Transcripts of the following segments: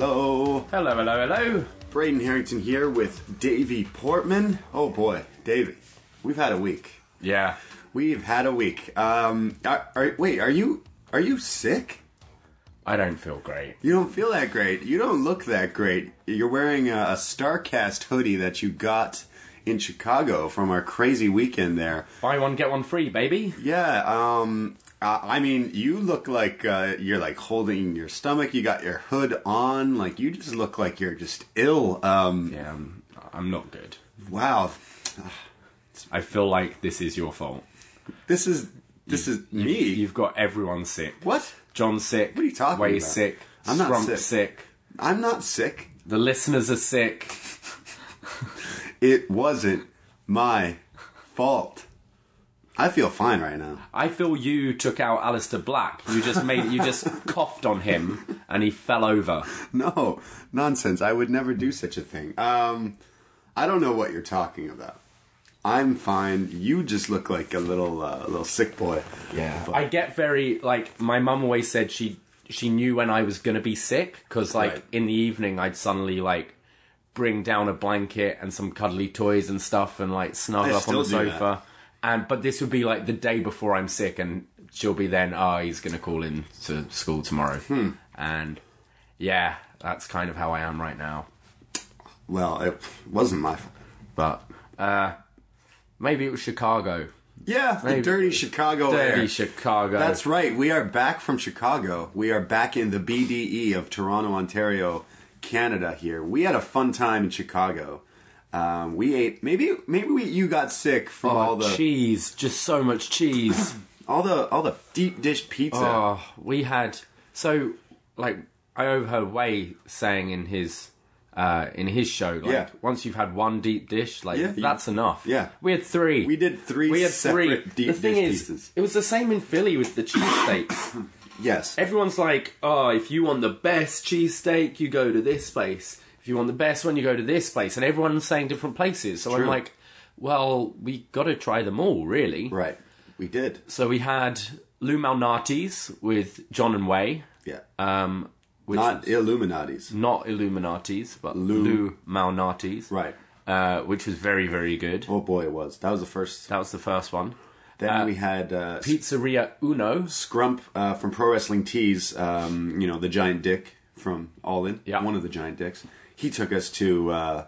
Hello. Hello, hello, hello. Braden Herrington here with Davie Portman. Oh boy, Davie, we've had a week. Yeah. We've had a week. Um, are, are, wait, are you are you sick? I don't feel great. You don't feel that great. You don't look that great. You're wearing a, a Starcast hoodie that you got in Chicago from our crazy weekend there. Buy one, get one free, baby. Yeah. Um, uh, I mean, you look like uh, you're like holding your stomach. You got your hood on. Like you just look like you're just ill. Um, Yeah, I'm, I'm not good. Wow. I feel like this is your fault. This is this is me. You've got everyone sick. what? John's sick. What are you talking about? Way's about? sick. I'm not sick. sick. I'm not sick. The listeners are sick. It wasn't my fault. I feel fine right now. I feel you took out Aleister Black. You just made you just coughed on him and he fell over. No nonsense. I would never do such a thing. Um, I don't know what you're talking about. I'm fine. You just look like a little uh, little sick boy. Yeah. I get very like my mum always said she she knew when I was gonna be sick because like Right. in the evening I'd suddenly like bring down a blanket and some cuddly toys and stuff and like snuggle I up on the still do sofa. And but this would be like the day before I'm sick and she'll be then oh he's gonna call in to school tomorrow Hmm. and yeah that's kind of how I am right now. Well, it wasn't my fault. But uh maybe it was Chicago. Yeah, the dirty Chicago Dirty air. Chicago. That's right. We are back from Chicago. We are back in the BDE of Toronto, Ontario, Canada. Here, we had a fun time in Chicago. Um, we ate. Maybe maybe we, you got sick from all Oh, the cheese, just so much cheese. all the all the deep dish pizza. Oh, we had so like I overheard Wai saying in his uh in his show like Yeah. once you've had one deep dish like Yeah, that's enough. yeah. we had three. We did three We had separate three. deep the thing dish is, pieces. it was the same in Philly with the cheesesteaks. yes, Everyone's like, oh, if you want the best cheesesteak, you go to this place. If you want the best one, you go to this place. And everyone's saying different places. So I'm like, well, we got to try them all, really. right. We did. So we had Lou Malnati's with John and Wai, Yeah, um, which not Illuminati's. not Illuminati's, but Lou, Malnati's, Right. uh, which was very, very good. Oh boy, it was. That was the first. That was the first one. Then we had uh, Pizzeria Uno. Scrump uh, from Pro Wrestling Tees, um, you know, the giant dick from All In, Yeah. one of the giant dicks. He took us to, uh,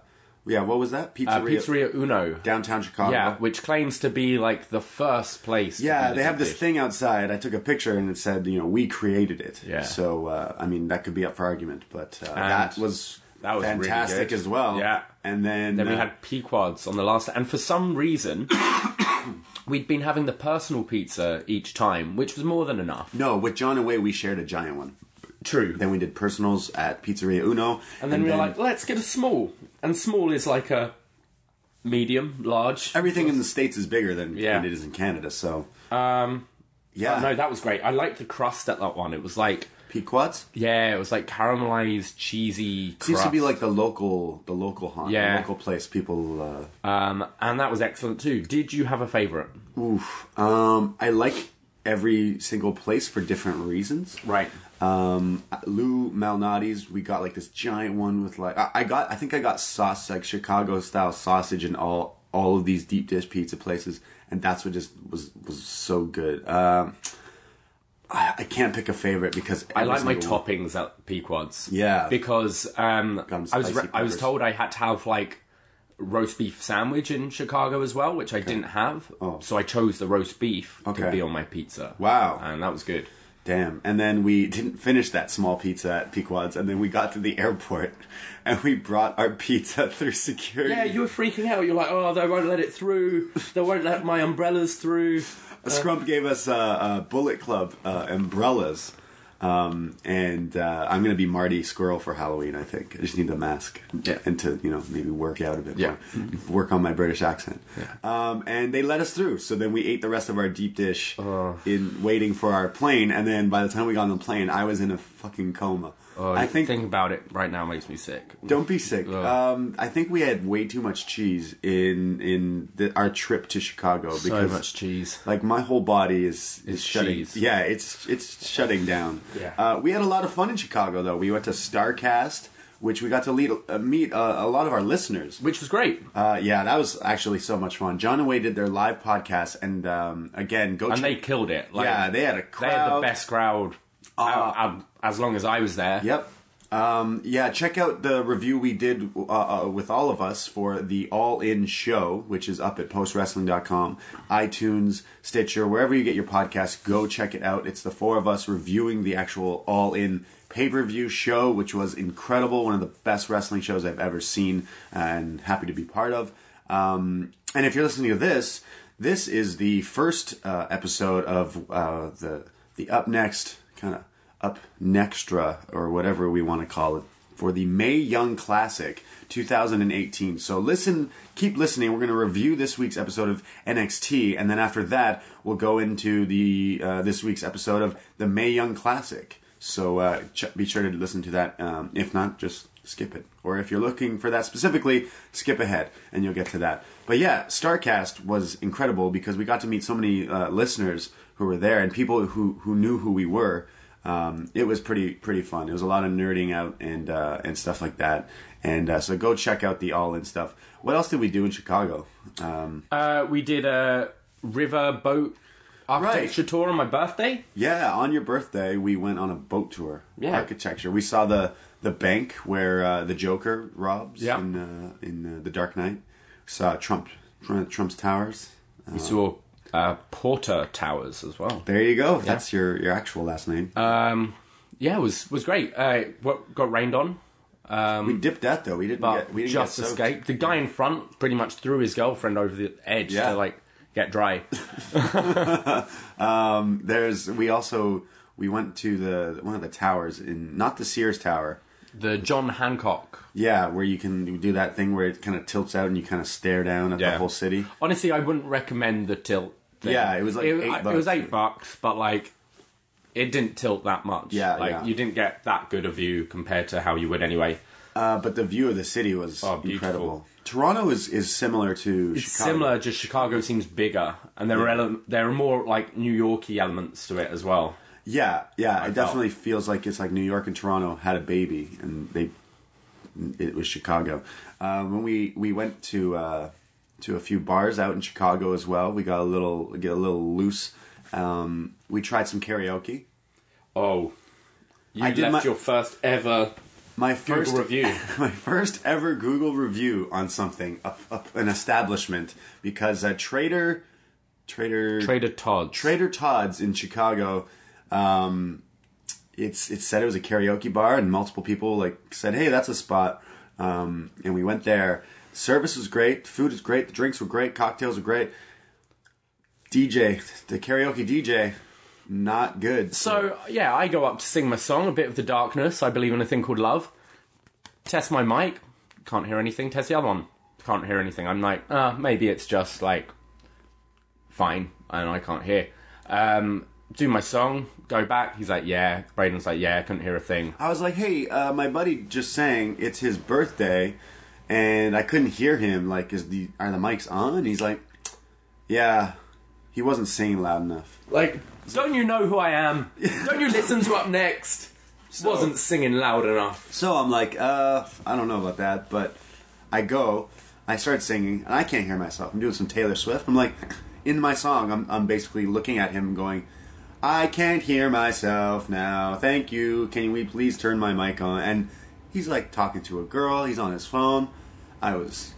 yeah, what was that? Uh, Pizzeria, Pizzeria Uno. downtown Chicago. Yeah, which claims to be like the first place. Yeah, they have this thing outside. I took a picture and it said, you know, we created it. Yeah. So, uh, I mean, that could be up for argument, but uh, that was That was fantastic good. as well. Yeah. and then Then we uh, had Pequods on the last, and for some reason, we'd been having the personal pizza each time, which was more than enough. no with John and Wai. We shared a giant one. True. Then we did personals at Pizzeria Uno, And then we were like, let's get a small. And small is like a medium, large. everything in the states is bigger than, Yeah. it is in Canada. So Um, yeah, no, that was great. I liked the crust at that one. It was like, Pequods yeah, it was like caramelized, cheesy crust. seems to be like the local, the local haunt, Yeah. the local place. People, Um, and that was excellent too. Did you have a favourite? uh, oof. Um, I like every single place for different reasons. Right. Um, Lou Malnati's, we got like this giant one with like I, I got I think I got sauce like Chicago style sausage and all all of these deep dish pizza places, and that's what just was was so good. Um, I, I can't pick a favorite because I like my one- toppings at Pequods. Yeah. Because um, I was spicy I was told I had to have like roast beef sandwich in Chicago as well, which I didn't have. Oh. So I chose the roast beef to be on my pizza. Wow. And that was good. Damn. And then we didn't finish that small pizza at Pequod's, and then we got to the airport, and we brought our pizza through security. Yeah, you were freaking out. You're like, oh, they won't let it through. They won't let my umbrellas through. Scrump gave us uh, uh, Bullet Club uh, umbrellas. Um, and uh, I'm gonna be Marty Scurll for Halloween. I think I just need the mask Yeah. and to you know maybe work out a bit Yeah. more, work on my British accent. Um, and they let us through. So then we ate the rest of our deep dish in waiting for our plane. And then by the time we got on the plane, I was in a fucking coma. Oh, I think thinking about it right now makes me sick. don't be sick. Um, I think we had way too much cheese in in the, our trip to Chicago So because much cheese. like my whole body is is It's shutting. cheese. Yeah, it's it's shutting down. Yeah. Uh, we had a lot of fun in Chicago though. We went to Starcast, which we got to lead, uh, meet uh, a lot of our listeners. Which was great. Uh, yeah, that was actually so much fun. John and Wade did their live podcast, and um, again, go And check- they killed it. Like, yeah, they had a crowd. They had the best crowd out- out- as long as I was there. Yep. Um, yeah, check out the review we did uh, uh, with all of us for the All In Show, which is up at postwrestling.com, iTunes, Stitcher, wherever you get your podcasts. Go check it out. It's the four of us reviewing the actual All In pay per view show, which was incredible. One of the best wrestling shows I've ever seen, and happy to be part of. Um, and if you're listening to this, this is the first uh, episode of uh, the the up next kind of up nextra or whatever we want to call it for the Mae Young Classic 2018. So listen, keep listening. We're going to review this week's episode of NXT, and then after that, we'll go into the uh, this week's episode of the Mae Young Classic. So uh, ch- be sure to listen to that. Um, if not, just skip it. Or if you're looking for that specifically, skip ahead and you'll get to that. But yeah, Starcast was incredible because we got to meet so many uh, listeners who were there and people who, who knew who we were. Um, it was pretty pretty fun. It was a lot of nerding out and uh, and stuff like that. And uh, so go check out the All In stuff. What else did we do in Chicago? Um, Uh, we did a river boat architecture Right. tour on my birthday. Yeah, on your birthday, we went on a boat tour. Yeah. architecture. We saw the the bank where uh, the Joker robs Yeah. in uh, in uh, the Dark Knight. Saw Trump Trump- Trump's towers. We saw uh, Porter Towers as well. There you go. That's your your actual last name. Um, yeah, it was was great. Uh, what got rained on, we dipped that though. We didn't get we didn't just escaped. The guy in front pretty much threw his girlfriend over the edge Yeah. to like get dry. There's we also we went to the one of the towers in not the Sears Tower. the John Hancock. Yeah, where you can do that thing where it kind of tilts out and you kind of stare down at the whole city. Honestly, I wouldn't recommend the tilt. Thing. Yeah, it was like it, eight I- It was eight bucks, but like. It didn't tilt that much. Yeah, like yeah. you didn't get that good a view compared to how you would anyway. Uh, but the view of the city was Oh, incredible. Toronto is, is similar to It's Chicago. similar, just Chicago seems bigger, and there are ele- there are more like New Yorky elements to it as well. Yeah, yeah, it felt. definitely feels like it's like New York and Toronto had a baby, and they it was Chicago. Uh, when we we went to uh, to a few bars out in Chicago as well, we got a little get a little loose. Um, we tried some karaoke. Oh, you I did left my- your first ever My Google first review. my first ever Google review on something, a, a, an establishment, because uh, Trader Trader Trader Todd. Trader Todd's in Chicago. Um, it's it said it was a karaoke bar, and multiple people like said, "Hey, that's a spot." um, and we went there. Service was great, food was great, the drinks were great, cocktails were great. DJ, the karaoke DJ, not good. So yeah, I go up to sing my song, a bit of the darkness. I believe in a thing called love. Test my mic, can't hear anything. Test the other one, can't hear anything. I'm like, ah, maybe it's just like fine, and I can't hear. Um, do my song, go back. He's like, yeah. Braden's like, yeah, I couldn't hear a thing. I was like, hey, uh, my buddy just sang it's his birthday, and I couldn't hear him. Like, is the are the mics on? And he's like, yeah, he wasn't singing loud enough. Like, don't you know who I am? don't you listen to Up Next? Wasn't singing loud enough. So I'm like, uh, I don't know about that, but I go, I start singing, and I can't hear myself. I'm doing some Taylor Swift. I'm like, in my song, I'm, I'm basically looking at him and going, I can't hear myself now. Thank you. Can we please turn my mic on? And he's like talking to a girl. He's on his phone. I was,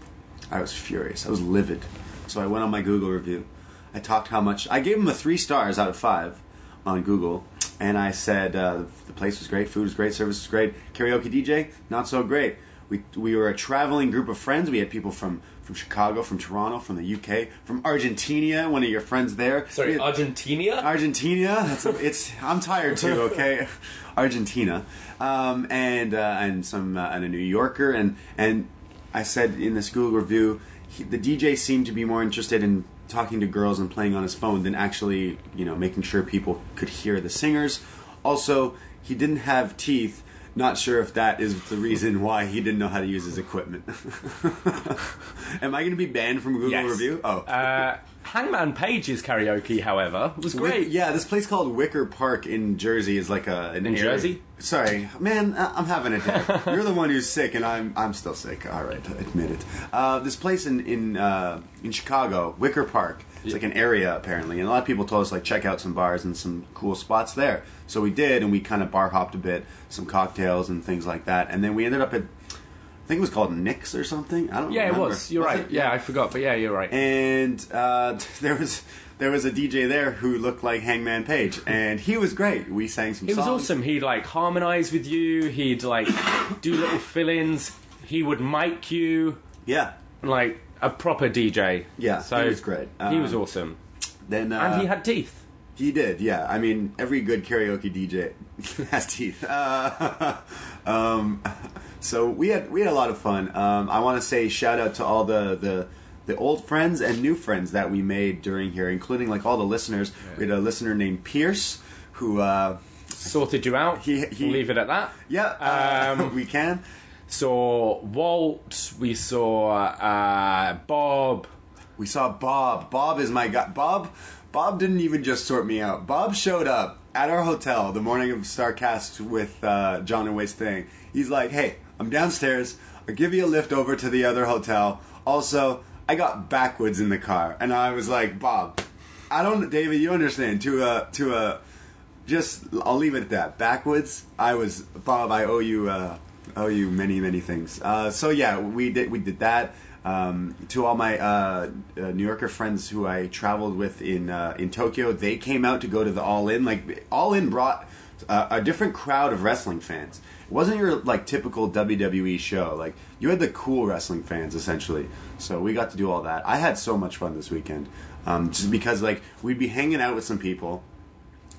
I was furious. I was livid. So I went on my Google review. I talked how much. I gave him a three stars out of five on Google, and I said uh, the place was great, food was great, service was great. Karaoke DJ, not so great. We we were a traveling group of friends. We had people from from Chicago, from Toronto, from the UK, from Argentina. One of your friends there. Sorry, had- Argentina. Argentina. That's a, it's. I'm tired too. Okay, Argentina, um, and uh, and some uh, and a New Yorker, and and I said in this Google review, he, the DJ seemed to be more interested in talking to girls and playing on his phone than actually, you know, making sure people could hear the singers. Also, he didn't have teeth. Not sure if that is the reason why he didn't know how to use his equipment. Am I going to be banned from Google Yes. review? Oh, Uh, Hangman Page's karaoke, however, was Wick- great. yeah, this place called Wicker Park in Jersey is like a an In injury- Jersey? Sorry, man, I- I'm having a day. You're the one who's sick, and I'm I'm still sick. All right, admit it. Uh, this place in in uh, in Chicago, Wicker Park. It's like an area apparently, and a lot of people told us like check out some bars and some cool spots there. So we did, and we kind of bar hopped a bit, some cocktails and things like that, and then we ended up at. I think it was called Nix or something. I don't. Know. Yeah, it was. You're right. it? Yeah, I forgot, but yeah, you're right. and uh, there was there was a DJ there who looked like Hangman Page, and he was great. We sang some. It was awesome. He'd like harmonize with you. He'd like do little fill-ins. He would mic you Yeah. like a proper DJ. Yeah, so he was great. he was Um, awesome, Then uh, and he had teeth. he did. Yeah, I mean every good karaoke DJ has teeth. Uh, um, so we had we had a lot of fun. Um, I want to say shout out to all the the. The old friends and new friends that we made during here, including like all the listeners. We had a listener named Pierce, who, uh, Sorted you out. He- he- leave it at that. yeah, uh, Um, we can. Saw Walt. We saw uh, Bob. We saw Bob. Bob is my guy. Bob. Bob didn't even just sort me out. Bob showed up at our hotel the morning of Starcast with uh, John and Wade's thing. He's like, "Hey, I'm downstairs. I'll give you a lift over to the other hotel. Also, I got backwoods in the car." And I was like, "Bob, I don't, David. You understand? To a to a, just I'll leave it at that. Backwoods. I was Bob. I owe you. Uh, owe you many many things. Uh, so yeah, we did we did that. Um, to all my uh, uh, New Yorker friends who I traveled with in uh, in Tokyo, they came out to go to the All In. Like All In brought uh, a different crowd of wrestling fans. It wasn't your like typical WWE show. Like you had the cool wrestling fans essentially. So we got to do all that. I had so much fun this weekend, um, just because like we'd be hanging out with some people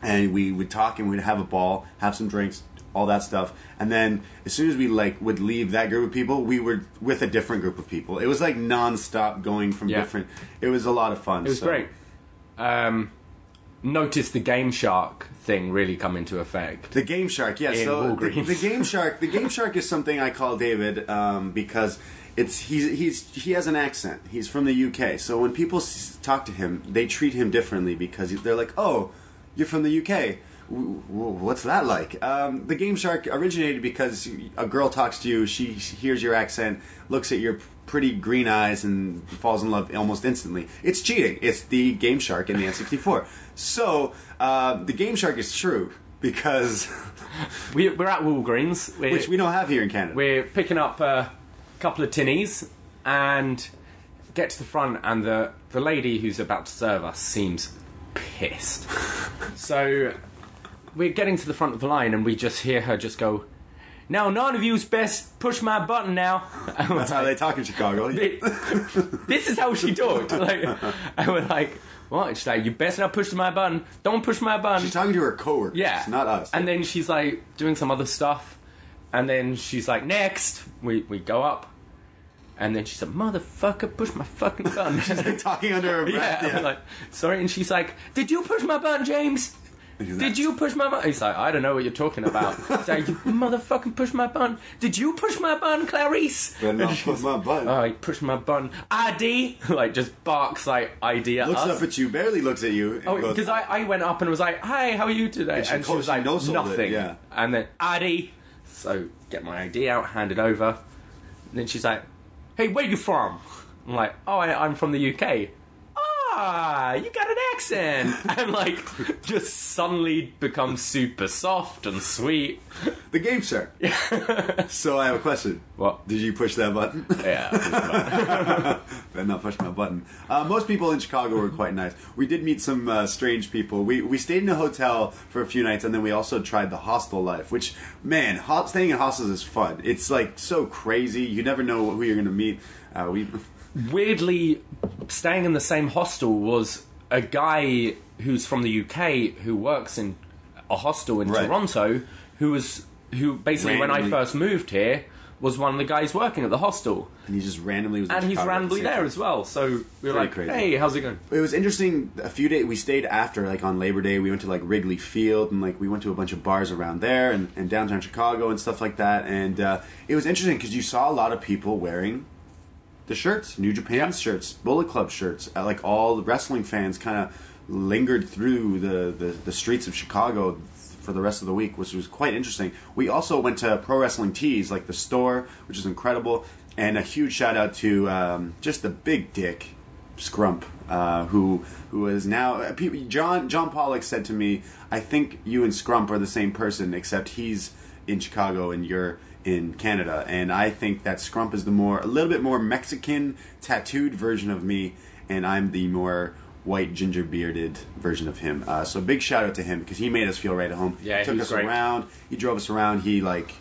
and we would talk and we'd have a ball, have some drinks, all that stuff. And then as soon as we like would leave that group of people, we were with a different group of people. It was like nonstop going from Yeah. different. It was a lot of fun. It was great. Um, noticed the Game Shark thing really come into effect. The Game Shark, yes. In so the, the Game Shark, the Game Shark is something I call David um, because it's he's he's he has an accent. He's from the UK, so when people talk to him, they treat him differently because they're like, "Oh, you're from the UK." What's that like? Um, the Game Shark originated because a girl talks to you, she hears your accent, looks at your pretty green eyes, and falls in love almost instantly. It's cheating. It's the Game Shark in the N64. So uh, the Game Shark is true because We, we're at Walgreens. We're, which we don't have here in Canada. we're picking up a couple of tinnies and get to the front, and the, the lady who's about to serve us seems pissed. so we're getting to the front of the line, and we just hear her just go, now none of you's best push my button now. That's how they talk in Chicago. this is how she talked. Like, I was like, what? She's like, you best not push my button. Don't push my button. She's talking to her coworkers, yeah. not us. And then she's like doing some other stuff. And then she's like, next. We, we go up. And then she's like, motherfucker, push my fucking button. She's like talking under her breath. yeah. I'm like, sorry. And she's like, did you push my button, James? Did you push my button? He's like, I don't know what you're talking about. He's like, you motherfucking push my button. Did you push my button, Clarice? Not And push my button. Oh, he pushed my button. ID! like, just barks like ID at looks us. up at you, barely looks at you. and Oh, goes, because I, I went up and was like, "Hi, how are you today?" And she And she called- was she like, no-sold it, "Nothing." yeah. And then ID, so get my ID out, hand it over. And then she's like, "Hey, where you from?" I'm like, "Oh, I, I'm from the UK." Ah, you got an accent, and like, just suddenly become super soft and sweet. the game sir. so I have a question. What? Did you push that button? Yeah, Better not push my button. Uh, most people in Chicago were quite nice. We did meet some uh, strange people. We we stayed in a hotel for a few nights, and then we also tried the hostel life. Which, man, ho- staying in hostels is fun. It's like so crazy. You never know who you're going to meet. Uh, we weirdly, staying in the same hostel was a guy who's from the UK who works in a hostel in Right. Toronto, who was who basically when I Randomly- first moved here was one of the guys working at the hostel, and he just randomly was. in and he's Chicago at the randomly same there time. as well. So we were Pretty like, crazy. "Hey, how's it going?" It was interesting. A few days we stayed after, like on Labor Day, we went to like Wrigley Field and like we went to a bunch of bars around there and, and downtown Chicago and stuff like that. And uh, it was interesting because you saw a lot of people wearing the shirts, New Japan shirts, Bullet Club shirts. Uh, like all the wrestling fans kind of lingered through the, the the streets of Chicago for the rest of the week, which was quite interesting. We also went to Pro Wrestling Tees, like the store, which is incredible. And a huge shout out to um, just the big dick Scrump, uh, who who is now uh, John John Pollock said to me, "I think you and Scrump are the same person, except he's in Chicago and you're in Canada." And I think that Scrump is the more a little bit more Mexican tattooed version of me, and I'm the more white ginger bearded version of him. Uh, so big shout out to him because he made us feel right at home. Yeah, he took us great. around. He drove us around. He like.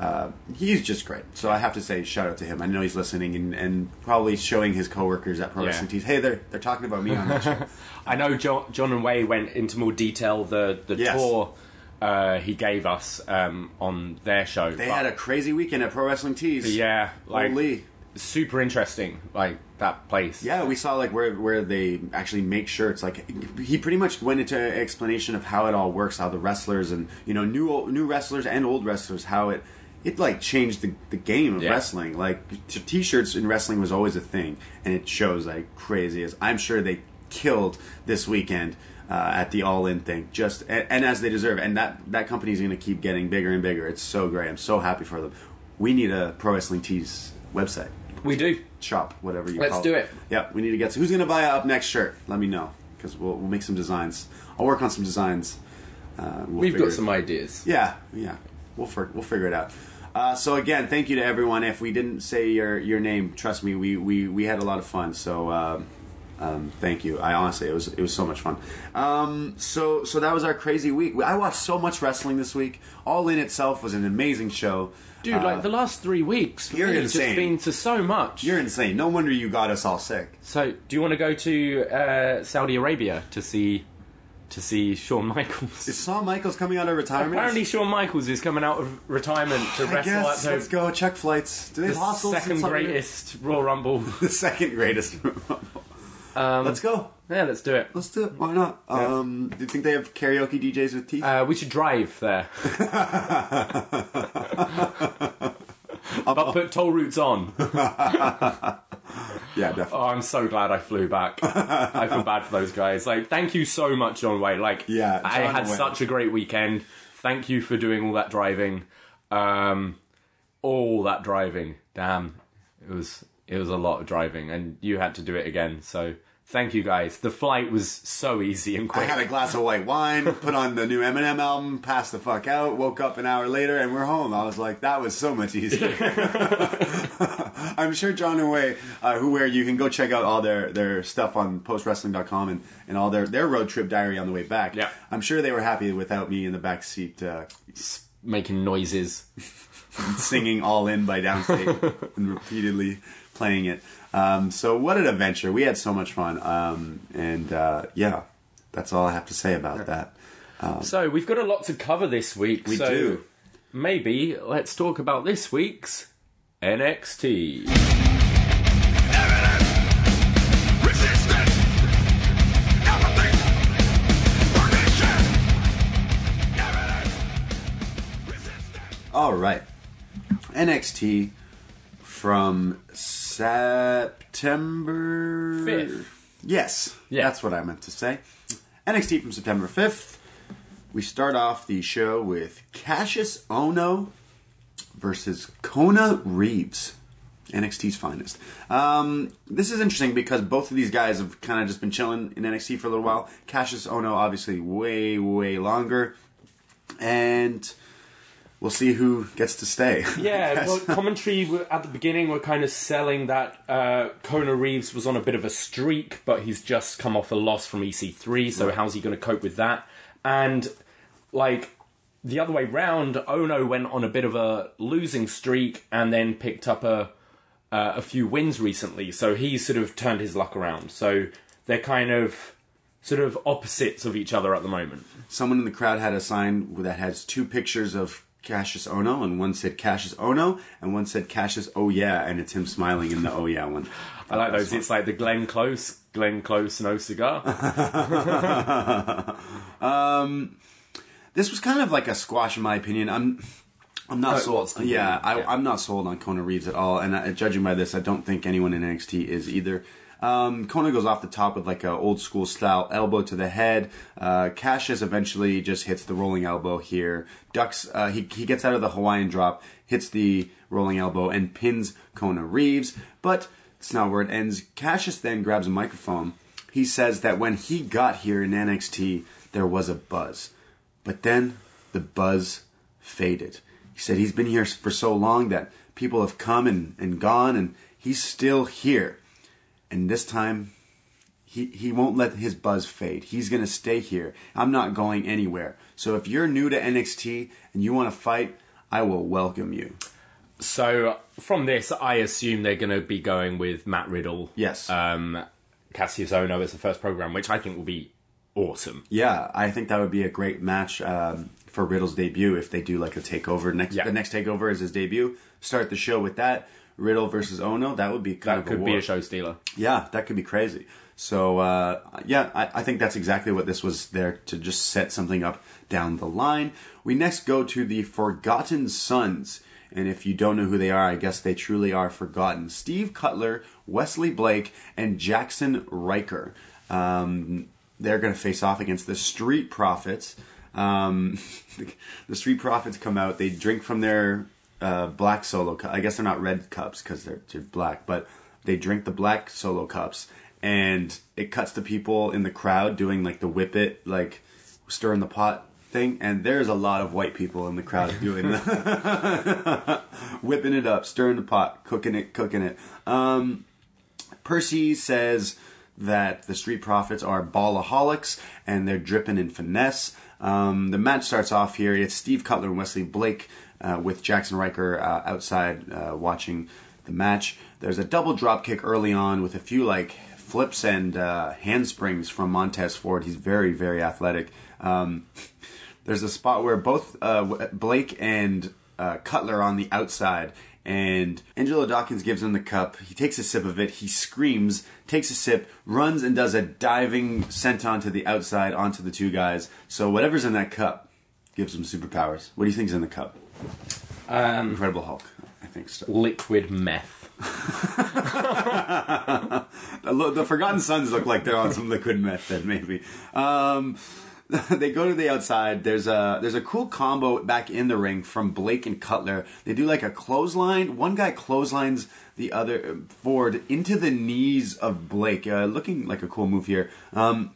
Uh, he's just great. So I have to say, shout out to him. I know he's listening and, and probably showing his coworkers at Pro Yeah. Wrestling Tees, hey, they're they're talking about me on that show. I know John, John and Wai went into more detail the the Yes. tour uh, he gave us um, on their show. They but- had a crazy weekend at Pro Wrestling Tees. yeah, like Holy. super interesting, like that place. Yeah, we saw like where where they actually make shirts. Like he pretty much went into explanation of how it all works, how the wrestlers and you know new new wrestlers and old wrestlers, how it it like changed the, the game of Yeah. wrestling. Like t- t-shirts in wrestling was always a thing, and it shows like crazy as I'm sure they killed this weekend. Uh, at the All In thing, just and, and as they deserve, and that that company is going to keep getting bigger and bigger. It's so great. I'm so happy for them. We need a Pro Wrestling Tees website we do. shop, whatever you Let's do it. Yeah, we need to get. Who's going to buy a up next shirt? Let me know because we'll, we'll make some designs. I'll work on some designs. Uh, we'll We've got some ideas. Yeah, yeah. We'll we'll figure it out. Uh, so again, thank you to everyone. If we didn't say your your name, trust me, we we, we had a lot of fun. So. Um, um, thank you. I honestly, it was it was so much fun. Um, so so that was our crazy week. I watched so much wrestling this week. All in itself was an amazing show. Dude, Uh, like the last three weeks, you're me, it's just insane. been to so much. you're insane. No wonder you got us all sick. So, do you want to go to uh, Saudi Arabia to see to see Shawn Michaels? Is Shawn Michaels coming out of retirement? Apparently, Shawn Michaels is coming out of retirement to I wrestle guess. at Let's go check flights. Do they the second greatest Royal Rumble. The second greatest. Um, Let's go. yeah, let's do it. Let's do it. Why not? Um, do you think they have karaoke DJs with teeth? Uh, we should drive there. but put toll routes on. yeah, definitely. Oh, I'm so glad I flew back. I feel bad for those guys. Like, thank you so much, John Wayne. Like, Yeah, I had Wayne. such a great weekend. Thank you for doing all that driving. Um, all that driving. Damn, it was it was a lot of driving, and you had to do it again. So thank you guys. The flight was so easy and quick. I had a glass of white wine, put on the new Eminem album, passed the fuck out, woke up an hour later, and we're home. I was like, that was so much easier. I'm sure John and Wai, uh, who where you can go check out all their, their stuff on postwrestling.com and, and all their, their road trip diary on the way back. Yeah. I'm sure they were happy without me in the back seat. Uh, making noises. singing "All In" by Downstate and repeatedly playing it. Um, so what an adventure! We had so much fun, um, and uh, yeah, that's all I have to say about that. So we've got a lot to cover this week. We so do. Maybe let's talk about this week's NXT. Resistance! Everything! Permission! Evidence! Resistance! All right, NXT from September Fifth. Yes, Yeah. that's what I meant to say. NXT from September 5th. We start off the show with Kassius Ohno versus Kona Reeves, NXT's finest. Um, this is interesting because both of these guys have kind of just been chilling in NXT for a little while. Kassius Ohno, obviously, way, way longer. And we'll see who gets to stay. Yeah, well, commentary at the beginning were kind of selling that uh, Kona Reeves was on a bit of a streak, but he's just come off a loss from EC3, so how's he going to cope with that? And, like, the other way round, Ohno went on a bit of a losing streak and then picked up a, uh, a few wins recently, so he's sort of turned his luck around. So they're kind of sort of opposites of each other at the moment. someone in the crowd had a sign that has two pictures of Kassius Ohno, and one said Kassius Ohno, and one said Cassius Oh Yeah, and it's him smiling in the Oh Yeah one. I like those. It's like the Glenn Close, Glenn Close, no cigar. um, This was kind of like a squash, in my opinion. I'm. I'm not Oh, sold. yeah, I, yeah. I'm not sold on Kona Reeves at all. And uh, judging by this, I don't think anyone in NXT is either. Um, Kona goes off the top with like a old school style elbow to the head. Uh, Kassius eventually just hits the rolling elbow here. Ducks. Uh, he he gets out of the Hawaiian drop, hits the rolling elbow, and pins Kona Reeves. But it's not where it ends. Kassius then grabs a microphone. He says that when he got here in NXT, there was a buzz. But then the buzz faded. He said he's been here for so long that people have come and, and gone, and he's still here. And this time, he, he won't let his buzz fade. He's going to stay here. I'm not going anywhere. So if you're new to NXT and you want to fight, I will welcome you. So from this, I assume they're going to be going with Matt Riddle. Yes. Um, Kassius Ohno as the first program, which I think will be awesome. Yeah, I think that would be a great match um, for Riddle's debut if they do like a takeover. Next, Yeah. the next takeover is his debut. Start the show with that. Riddle versus Ohno. That would be kind That of could be war. a show stealer. Yeah, that could be crazy. So uh, yeah, I, I think that's exactly what this was there to just set something up down the line. We next go to the Forgotten Sons. And if you don't know who they are, I guess they truly are forgotten. Steve Cutler, Wesley Blake, and Jaxson Ryker. Um, they're going to face off against the Street Profits. Um, the Street Profits come out. They drink from their uh, black solo cup. I guess they're not red cups because they're, they're black, but they drink the black solo cups. And it cuts to people in the crowd doing like the whip it, like stir in the pot thing. And there's a lot of white people in the crowd doing that. Whipping it up, stirring the pot, cooking it, cooking it. Um, Percy says that the Street Profits are ballaholics and they're dripping in finesse. Um, the match starts off here. It's Steve Cutler and Wesley Blake uh, with Jaxson Ryker uh, outside uh, watching the match. There's a double drop kick early on with a few like flips and uh, handsprings from Montez Ford. He's very, very athletic. Um, there's a spot where both uh, Blake and Cutler on the outside, and Angelo Dawkins gives him the cup. He takes a sip of it. He screams, takes a sip, runs, and does a diving senton to the outside onto the two guys. So whatever's in that cup gives him superpowers. What do you think's in the cup? Um, Incredible Hulk. I think so. liquid meth. The, the Forgotten Sons look like they're on some liquid meth then maybe. Um, they go to the outside. There's a there's a cool combo back in the ring from Blake and Cutler. They do like a clothesline. One guy clotheslines the other uh, Ford into the knees of Blake, uh, looking like a cool move here. Um,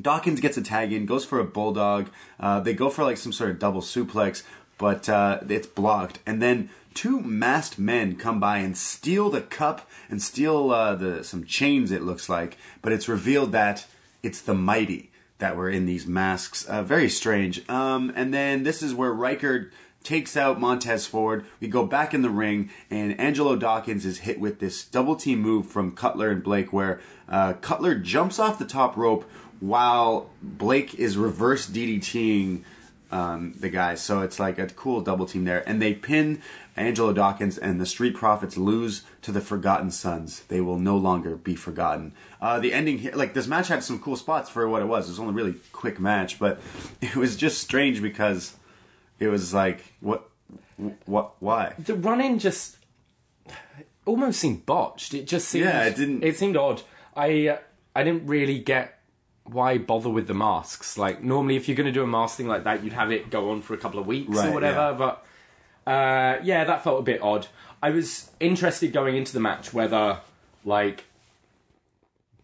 Dawkins gets a tag in, goes for a bulldog. Uh, they go for like some sort of double suplex, but uh, it's blocked. And then two masked men come by and steal the cup and steal uh, the some chains. It looks like, but it's revealed that it's the mighty that were in these masks. Uh, very strange. Um, and then this is where Ryker takes out Montez Ford. We go back in the ring, and Angelo Dawkins is hit with this double team move from Cutler and Blake, where uh, Cutler jumps off the top rope while Blake is reverse DDTing um, the guys. So it's like a cool double team there. And they pin Angelo Dawkins, and the Street Profits lose to the Forgotten Sons. They will no longer be forgotten. Uh, the ending here, like this match had some cool spots for what it was. It was only a really quick match, but it was just strange because it was like, what, what, why? the run in just almost seemed botched. It just seemed Yeah, it didn't- It seemed odd. I uh, I didn't really get why bother with the masks. Like normally, if you're going to do a mask thing like that, you'd have it go on for a couple of weeks Right, or whatever. yeah. But uh, yeah, that felt a bit odd. I was interested going into the match whether like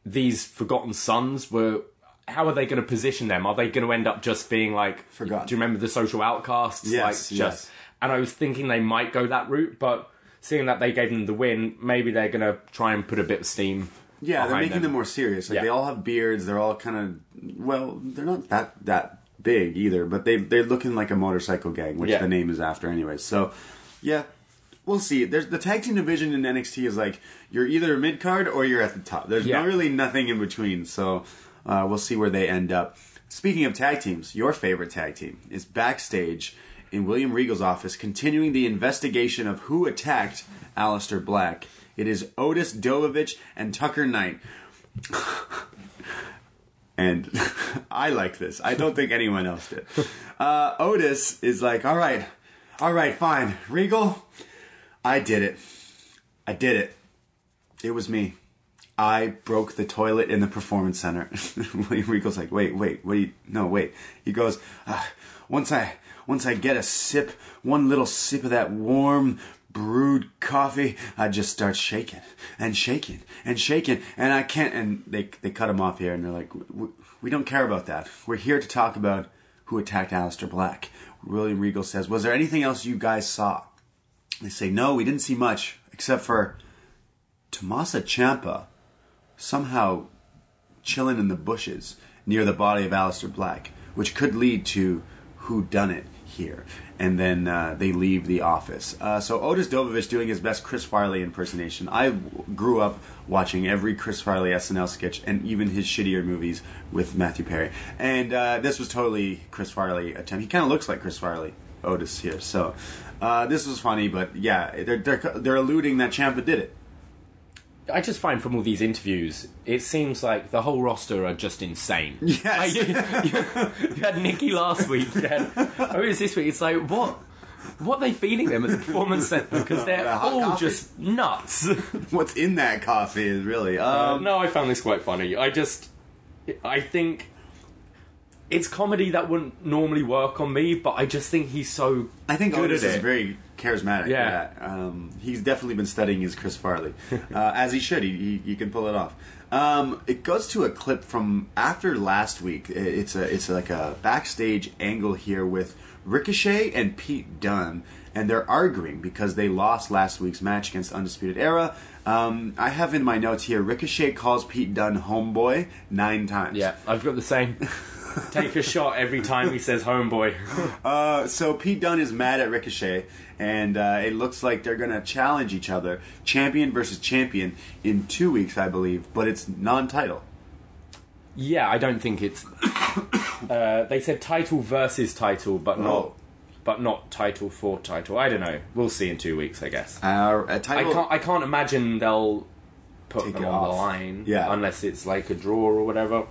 these Forgotten Sons were. How are they going to position them? Are they going to end up just being like Forgotten. Do you remember the social outcasts? Yes, like just yes. and I was thinking they might go that route, but seeing that they gave them the win, maybe they're going to try and put a bit of steam. Yeah, they're making them. more serious. Like Yeah. they all have beards. They're all kind of well, they're not that that big either, but they they're looking like a motorcycle gang, which Yeah. the name is after anyway. So, yeah, we'll see. There's the tag team division in NXT is like you're either mid card or you're at the top. There's Yeah. no really nothing in between. So, uh, we'll see where they end up. Speaking of tag teams, your favorite tag team is backstage in William Regal's office, continuing the investigation of who attacked Aleister Black. It is Otis Dozovic and Tucker Knight. and I like this. I don't think anyone else did. Uh, Otis is like, all right, all right, fine. Regal, I did it. I did it. It was me. I broke the toilet in the performance center. Regal's like, wait, wait, wait, no, wait. He goes, uh, once I, once I get a sip, one little sip of that warm brewed coffee, I just start shaking and shaking and shaking, and I can't. And they they cut him off here, and they're like, "We- we don't care about that. We're here to talk about who attacked Aleister Black. William Regal says, was there anything else you guys saw? They say, no, we didn't see much, except for Tommaso Ciampa somehow chilling in the bushes near the body of Aleister Black, which could lead to who done it here. And then uh, they leave the office. Uh, so Otis Dozovic doing his best Chris Farley impersonation. I w- grew up watching every Chris Farley SNL sketch and even his shittier movies with Matthew Perry. And uh, this was totally Chris Farley attempt. He kind of looks like Chris Farley, Otis here. So uh, this was funny, but yeah, they're, they're, they're alluding that Ciampa did it. I just find from all these interviews, it seems like the whole roster are just insane. Yes. Like, you, you- you had Nikki last week. You had Otis this week. It's like what? What are they feeding them at the performance center? Because they're Hot all coffee? just nuts. What's in that coffee is really. Uh, Um, no, I found this quite funny. I just, I think it's comedy that wouldn't normally work on me, but I just think he's so I think good Otis is it. very charismatic. Yeah. Um, he's definitely been studying his Chris Farley, uh, as he should. He, he, he can pull it off. Um, it goes to a clip from after last week. It's a it's like a backstage angle here with Ricochet and Pete Dunne, and they're arguing because they lost last week's match against Undisputed Era. Um, I have in my notes here Ricochet calls Pete Dunne homeboy nine times. Yeah, I've got the same. Take a shot every time he says homeboy. Uh, so Pete Dunne is mad at Ricochet, and uh, it looks like they're going to challenge each other, champion versus champion, in two weeks, I believe. But it's non-title. Yeah, I don't think it's. Uh, they said title versus title, but not, Oh. but not title for title. I don't know. We'll see in two weeks, I guess. Uh, I title. can't. I can't imagine they'll put Take them on the line, Yeah. unless it's like a draw or whatever,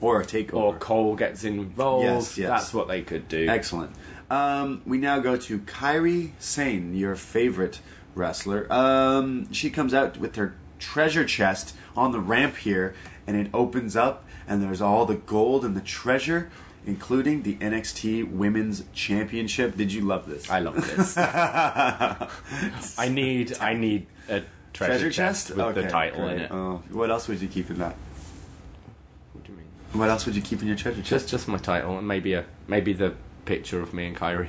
or a takeover. or Cole gets involved. Yes, yes. That's what they could do. Excellent. Um, we now go to Kairi Sane, your favorite wrestler. Um, she comes out with her treasure chest on the ramp here, and it opens up, and there's all the gold and the treasure, including the NXT Women's Championship. Did you love this? I love this. I need. I need a treasure, treasure chest, chest with Okay, the title in it. Oh, what else would you keep in that? What do you mean? What else would you keep in your treasure chest? Just, just my title, and maybe a maybe the picture of me and Kairi.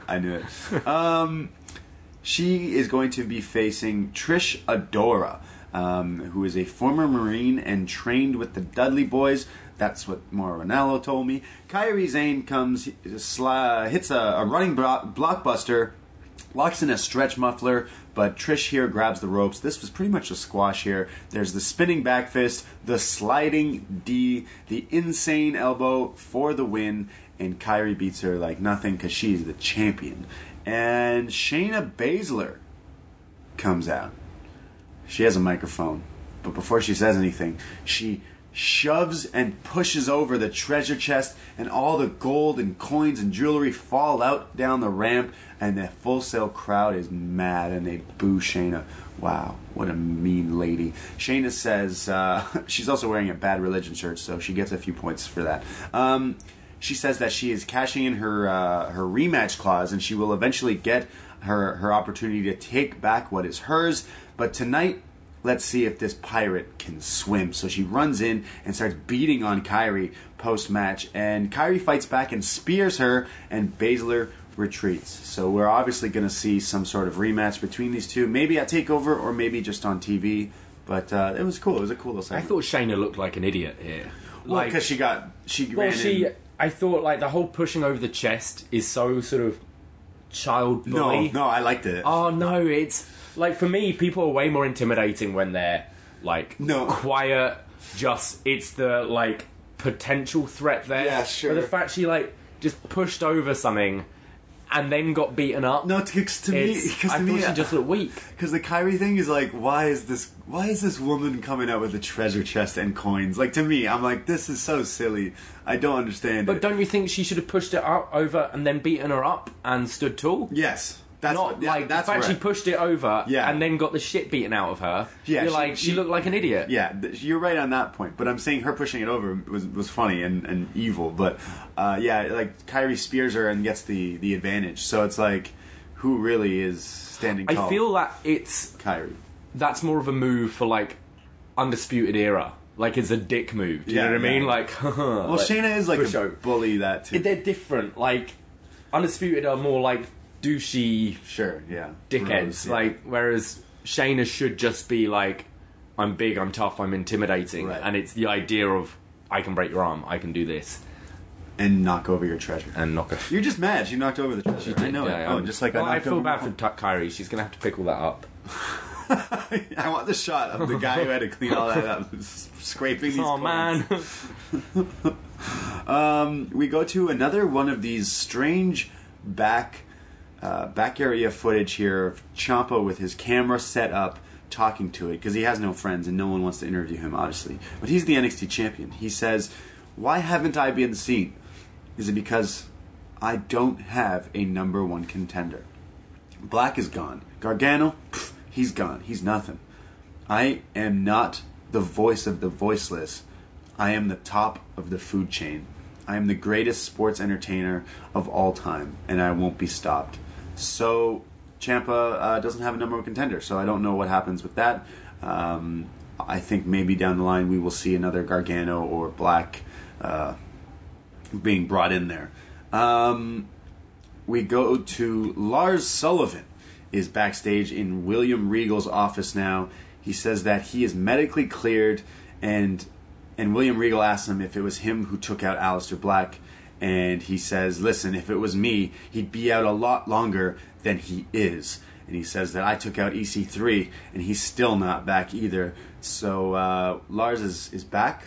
I knew it. Um, she is going to be facing Trish Adora. um, who is a former Marine and trained with the Dudley Boys. That's what Mauro Ranallo told me. Kairi Sane comes, sli- hits a, a running blo- blockbuster, locks in a stretch muffler, but Trish here grabs the ropes. This was pretty much a squash here. There's the spinning back fist, the sliding D, the insane elbow for the win, and Kairi beats her like nothing because she's the champion. And Shayna Baszler comes out. She has a microphone, but before she says anything, she shoves and pushes over the treasure chest, and all the gold and coins and jewelry fall out down the ramp, and the full sail crowd is mad and they boo Shayna. Wow, what a mean lady. Shayna says uh, she's also wearing a bad religion shirt, so she gets a few points for that. Um, she says that she is cashing in her uh, her rematch clause, and she will eventually get her her opportunity to take back what is hers. But tonight, let's see if this pirate can swim. So she runs in and starts beating on Kairi post match, and Kairi fights back and spears her, and Baszler retreats. So we're obviously going to see some sort of rematch between these two, maybe at Takeover or maybe just on TV. But uh, it was cool. It was a cool little I thought Shayna looked like an idiot here. well, because she got she well, ran she. in. I thought like the whole pushing over the chest is so sort of child No, no, I liked it. Oh no, it's like for me, people are way more intimidating when they're like No. quiet. Just it's the like potential threat there. Yeah, sure. But the fact she like just pushed over something and then got beaten up. no, to, to me, it's, because I to thought me, she uh, just looked weak. Because the Kairi thing is like, why is this? Why is this woman coming out with a treasure chest and coins? Like to me, I'm like, this is so silly. I don't understand. But it. don't you think she should have pushed it up over and then beaten her up and stood tall? yes, that's Not what, yeah, like that's the fact she pushed it over Yeah. and then got the shit beaten out of her. Yeah, you're she- like she, she- looked like an idiot. Yeah, you're right on that point. But I'm saying her pushing it over was was funny and, and evil. But uh, yeah, like Kairi spears her and gets the the advantage. So it's like, who really is standing tall? I feel that it's Kairi. that's more of a move for like undisputed era. Like it's a dick move. Do you Yeah, know what I mean? Like, Well, Shayna is like a bully. That too. they're different. Like undisputed are more like douchey sure, yeah. dickheads. Bros, yeah. Like whereas Shayna should just be like, I'm big, I'm tough, I'm intimidating, Right. and it's the idea of I can break your arm, I can do this, and knock over your treasure. and knock her. You're just mad. She knocked over the treasure. I know it. Oh, I'm- just like well, I I knocked feel over bad for Tuck Kairi. She's gonna have to pick all that up. I want the shot of the guy who had to clean all that up, scraping these. Oh man. Um, we go to another one of these strange back uh, back area footage here of Ciampa with his camera set up, talking to it because he has no friends and no one wants to interview him, obviously. But he's the NXT champion. He says, "Why haven't I been seen? Is it because I don't have a number one contender? Black is gone. Gargano, pff, he's gone. He's nothing. I am not the voice of the voiceless. I am the top of the food chain. I am the greatest sports entertainer of all time, and I won't be stopped. So, Ciampa uh, doesn't have a number one contender, so I don't know what happens with that. Um, I think maybe down the line we will see another Gargano or Black uh, being brought in there. Um, we go to Lars Sullivan is backstage in William Regal's office now. He says that he is medically cleared and and William Regal asks him if it was him who took out Aleister Black and he says, "Listen, if it was me, he'd be out a lot longer than he is." And he says that I took out EC3 and he's still not back either. So uh, Lars is is back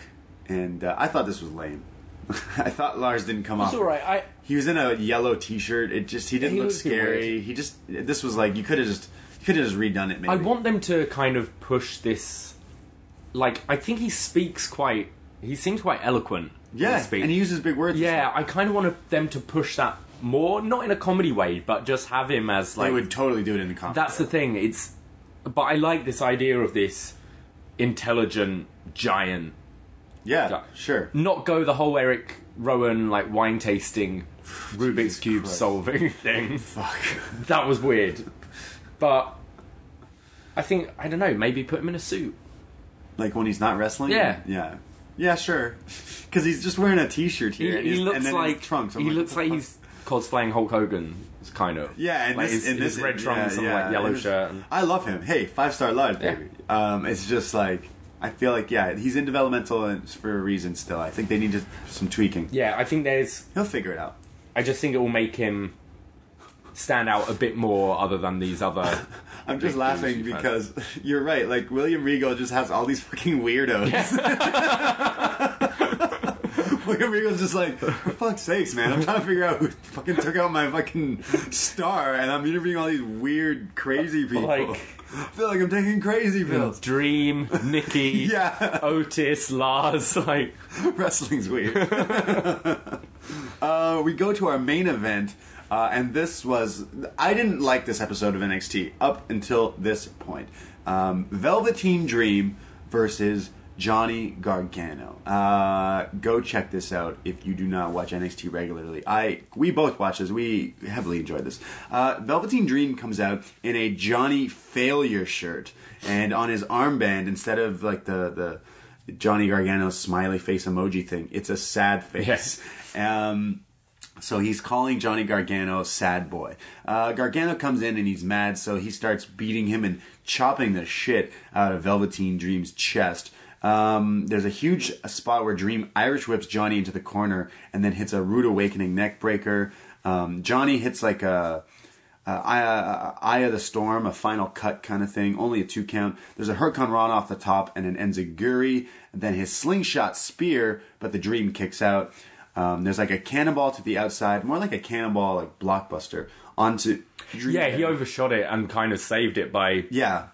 and uh, I thought this was lame. I thought Lars didn't come off. It's all right. I He was in a yellow T-shirt. It just he didn't He look looked a scary. He just this was like you could have just you could have just redone it. Maybe I want them to kind of push this. Like, I think he speaks quite. He seems quite eloquent. Yeah, he speaks. and he uses big words. Yeah, I kind of want them to push that more, not in a comedy way, but just have him as like. they would totally do it in the comedy. that's the thing. It's, but I like this idea of this intelligent giant. yeah, sure. Not go the whole Eric Rowan like wine tasting, Rubik's cube Christ. solving thing. Fuck. That was weird, but I think I don't know. Maybe put him in a suit. Like when he's not wrestling. Yeah. yeah, yeah, sure. Because he's just wearing a T-shirt here. and he he's- looks and then like trunks. I'm he like, looks like he's cosplaying Hulk Hogan. It's kind of Yeah, and like this, his, and his this red trunks yeah, and yeah, like yellow shirt. And, I love him. Hey, five star Yeah. baby. Um, it's just like I feel like yeah, he's in developmental and for a reason. Still, I think they need to, some tweaking. yeah, I think there's. He'll figure it out. I just think it will make him stand out a bit more, other than these other. I'm just laughing because you're right. Like William Regal just has all these fucking weirdos. William Regal's just like, for fuck's sakes, man. I'm trying to figure out who fucking took out my fucking star, and I'm interviewing all these weird, crazy people. Like- I feel like I'm taking crazy pills. Dream, Nikki, Yeah. Otis, Lars, like Wrestling's weird. uh, we go to our main event, uh, and this was. I didn't like this episode of NXT up until this point. Um, Velveteen Dream versus Johnny Gargano. Uh, go check this out if you do not watch NXT regularly. I we both watch this. We heavily enjoyed this. Uh, Velveteen Dream comes out in a Johnny Failure shirt, and on his armband instead of like the the Johnny Gargano's smiley face emoji thing. It's a sad face. Um, so he's calling Johnny Gargano sad boy. Uh, Gargano comes in and he's mad, so he starts beating him and chopping the shit out of Velveteen Dream's chest. Um, there's a huge spot where Dream Irish whips Johnny into the corner and then hits a rude awakening neck breaker. Um, Johnny hits like a Eye, of the Storm, a final cut kind of thing, only a two count. There's a Hurricanrana off the top and an Enzuigiri, and then his slingshot spear, but the Dream kicks out. Um, there's like a cannonball to the outside, more like a cannonball, like blockbuster, onto yeah, he overshot it and kind of saved it by Yeah,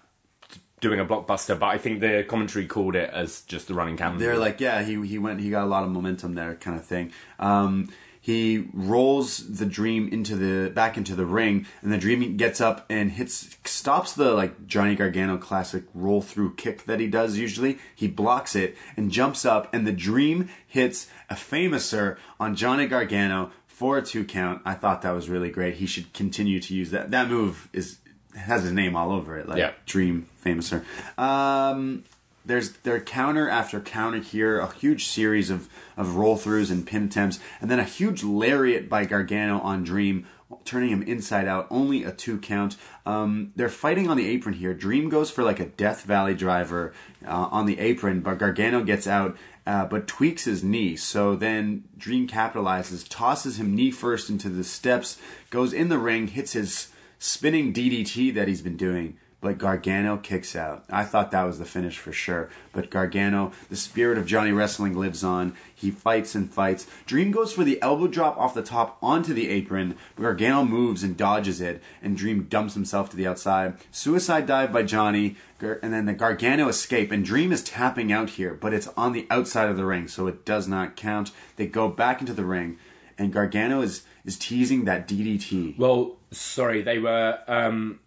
doing a blockbuster. But I think the commentary called it as just the running cannon. they're like, yeah, he he went, he got a lot of momentum there, kind of thing. Um, he rolls the dream into the back into the ring, and the dream gets up and hits, stops the like Johnny Gargano classic roll through kick that he does usually. He blocks it and jumps up, and the dream hits a famouser on Johnny Gargano for a two count. I thought that was really great. He should continue to use that. That move is has his name all over it, like Yeah. Dream Famouser. Um, there's there counter after counter here, a huge series of, of roll throughs and pin attempts, and then a huge lariat by Gargano on Dream, turning him inside out, only a two count. Um, they're fighting on the apron here. Dream goes for like a Death Valley driver uh, on the apron, but Gargano gets out. Uh, but tweaks his knee, so then Dream capitalizes, tosses him knee first into the steps, goes in the ring, hits his spinning DDT that he's been doing, but Gargano kicks out. I thought that was the finish for sure. But Gargano, the spirit of Johnny Wrestling lives on. He fights and fights. Dream goes for the elbow drop off the top onto the apron, but Gargano moves and dodges it, and Dream dumps himself to the outside. Suicide dive by Johnny, and then the Gargano escape, and Dream is tapping out here, but it's on the outside of the ring, so it does not count. They go back into the ring, and Gargano is, is teasing that DDT. well, sorry, they were um,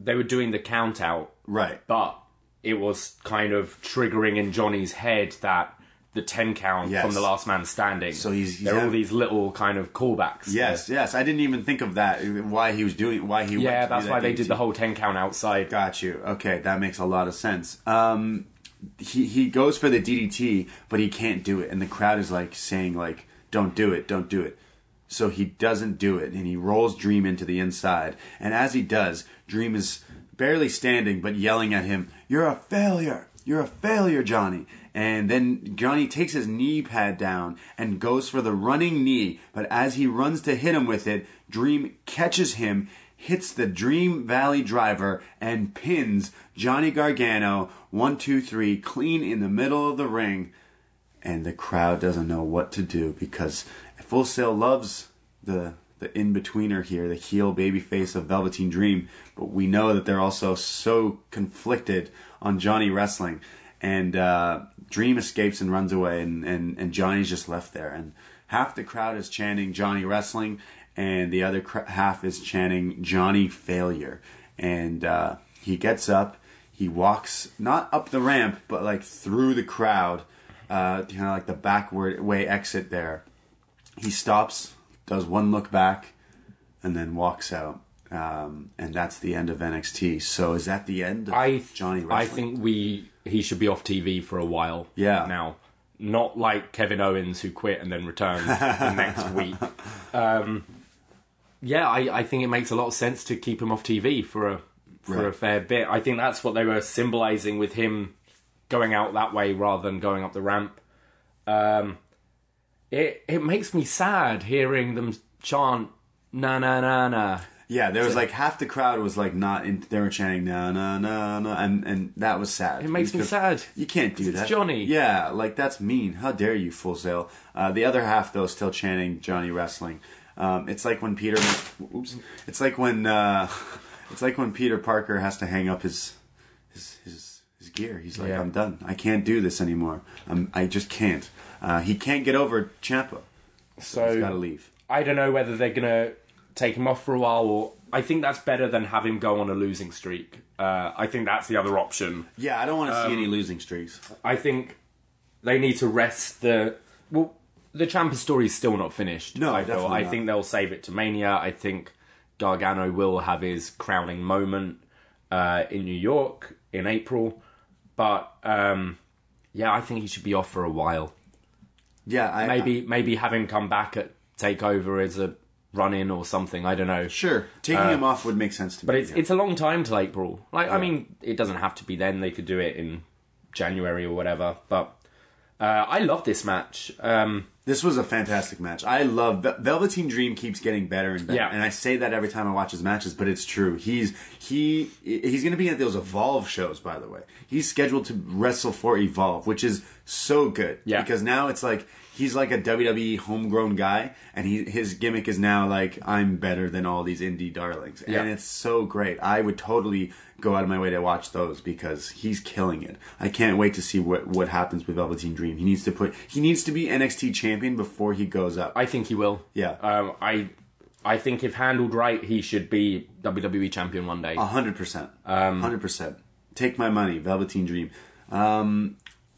they were doing the count out, Right. but it was kind of triggering in Johnny's head that the ten count Yes. from the last man standing. So he's- he's there are all having- these little kind of callbacks. Yes, yes. I didn't even think of that. Why he was doing? Why he? went yeah, to do that's that why they DDT. did the whole ten count outside. Got you. Okay, that makes a lot of sense. Um, he he goes for the DDT, but he can't do it, and the crowd is like saying like, "Don't do it, don't do it." So he doesn't do it, and he rolls Dream into the inside. And as he does, Dream is barely standing, but yelling at him, "You're a failure! You're a failure, Johnny!" And then Johnny takes his knee pad down and goes for the running knee, but as he runs to hit him with it, Dream catches him hits the Dream Valley driver and pins Johnny Gargano one, two, three, clean in the middle of the ring. And the crowd doesn't know what to do because Full Sail loves the the in betweener here, the heel baby face of Velveteen Dream, but we know that they're also so conflicted on Johnny Wrestling. And uh, Dream escapes and runs away, and, and, and Johnny's just left there. And half the crowd is chanting Johnny Wrestling, and the other cr- half is chanting Johnny Failure. And uh, he gets up, he walks not up the ramp, but like through the crowd, uh, kind of like the backward way exit there. He stops, does one look back, and then walks out. Um, and that's the end of NXT. So is that the end of I Johnny I think we he should be off TV for a while. Yeah. Now, not like Kevin Owens who quit and then returned the next week. Um, yeah, I, I think it makes a lot of sense to keep him off TV for a for Right. a fair bit. I think that's what they were symbolizing with him going out that way rather than going up the ramp. Um, it it makes me sad hearing them chant na na na na. Yeah, there was like half the crowd was like not in. They were chanting no no no no, and and that was sad. It makes me sad. You can't do that, It's Johnny. Yeah, like that's mean. How dare you, Full Sail? Uh, the other half though still chanting Johnny Wrestling. Um, it's like when Peter. Oops. It's like when. Uh, it's like when Peter Parker has to hang up his his his, his gear. He's like, Yeah. I'm done. I can't do this anymore. I'm, I just can't. Uh, he can't get over Ciampa. So He's got to leave. I don't know whether they're gonna take him off for a while or I think that's better than have him go on a losing streak. Uh, I think that's the other option. Yeah, I don't want to Um, see any losing streaks. I think they need to rest the well. The Ciampa story is still not finished. No, I definitely I not. think they'll save it to Mania. I think Gargano will have his crowning moment uh, in New York in April, but um, yeah, I think he should be off for a while. Yeah, I, Maybe maybe have him come back at Takeover as a run in or something. I don't know. Sure, taking him off would make sense to me. Uh, But it's yeah. it's a long time till April. Like I mean, it doesn't have to be then. They could do it in January or whatever. But uh, I love this match. Um, this was a fantastic match. I love Vel- Velveteen Dream keeps getting better and better, Yeah. and I say that every time I watch his matches, but it's true. He's he he's going to be at those Evolve shows. By the way, he's scheduled to wrestle for Evolve, which is so good. Yeah. because now it's like he's like a WWE homegrown guy, and he his gimmick is now like I'm better than all these indie darlings, Yeah. and it's so great. I would totally go out of my way to watch those because he's killing it. I can't wait to see what what happens with Velveteen Dream. He needs to put he needs to be NXT champion before he goes up. I think he will. Yeah. Um, I I think if handled right, he should be WWE champion one day. A hundred percent. Um, hundred percent. Take my money, Velveteen Dream. Um,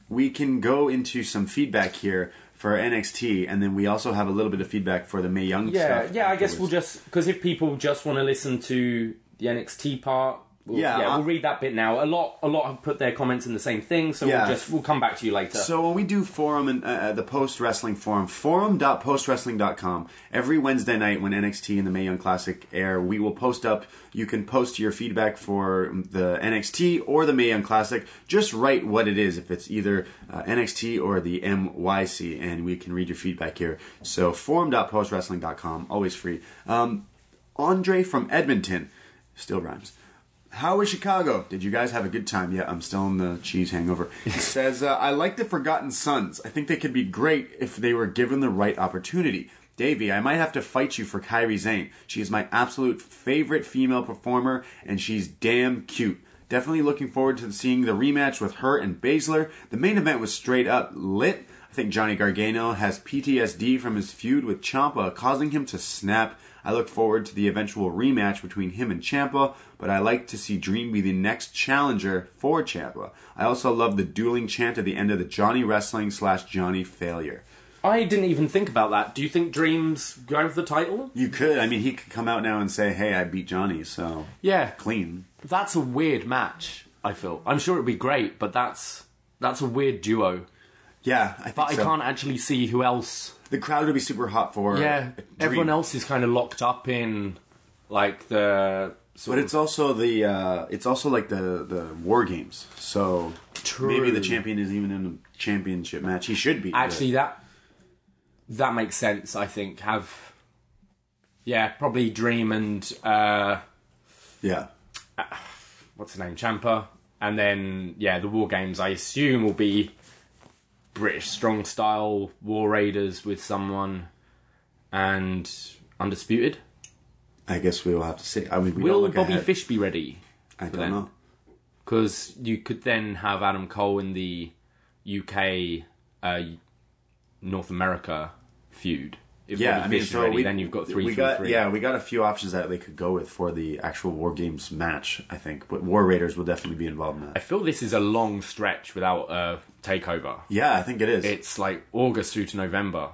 we can go into some feedback here for NXT, and then we also have a little bit of feedback for the Mae Young yeah, stuff. yeah. yeah. I guess we'll just because if people just want to listen to the NXT part. We'll, Yeah, yeah, I- we'll read that bit now. A lot, a lot have put their comments in the same thing, so Yeah. we'll just we'll come back to you later. So when we do forum and uh, the post wrestling forum, forum.postwrestling.com, every Wednesday night when NXT and the Mae Young Classic air, we will post up. You can post your feedback for the NXT or the Mae Young Classic. Just write what it is, if it's either uh, NXT or the MYC, and we can read your feedback here. So forum.postwrestling.com, always free. Um, Andre from Edmonton, still rhymes. How is Chicago? Did you guys have a good time? Yeah, I'm still in the cheese hangover. He says, uh, I like the Forgotten Sons. I think they could be great if they were given the right opportunity. Davie, I might have to fight you for Kairi Sane. She is my absolute favorite female performer, and she's damn cute. Definitely looking forward to seeing the rematch with her and Baszler. The main event was straight up lit. I think Johnny Gargano has PTSD from his feud with Ciampa, causing him to snap. I look forward to the eventual rematch between him and Ciampa, but I like to see Dream be the next challenger for Ciampa. I also love the dueling chant at the end of the Johnny Wrestling slash Johnny Failure. I didn't even think about that. Do you think Dreams going for the title? You could, I mean, he could come out now and say, "Hey, I beat Johnny," so Yeah, clean. that's a weird match. I feel. I'm sure it'd be great, but that's that's a weird duo. Yeah, I think But I so. can't actually see who else. The crowd would be super hot for. Yeah, everyone else is kind of locked up in like the. But it's also the uh, it's also like the the war games. So maybe the champion is even in a championship match. He should be actually that that makes sense. I think have yeah probably Dream and uh, yeah. what's the name Ciampa, and then yeah the war games I assume will be British strong style war raiders with someone and undisputed. I guess we will have to see. I mean, we Will Bobby ahead. Fish be ready? I don't then? know. Because you could then have Adam Cole in the UK, uh, North America feud. Yeah, I mean, so we, then you've got three we got three. yeah, we got a few options that they could go with for the actual war games match. I think, but War Raiders will definitely be involved in that. I feel this is a long stretch without a takeover. Yeah, I think it is. It's like August through to November.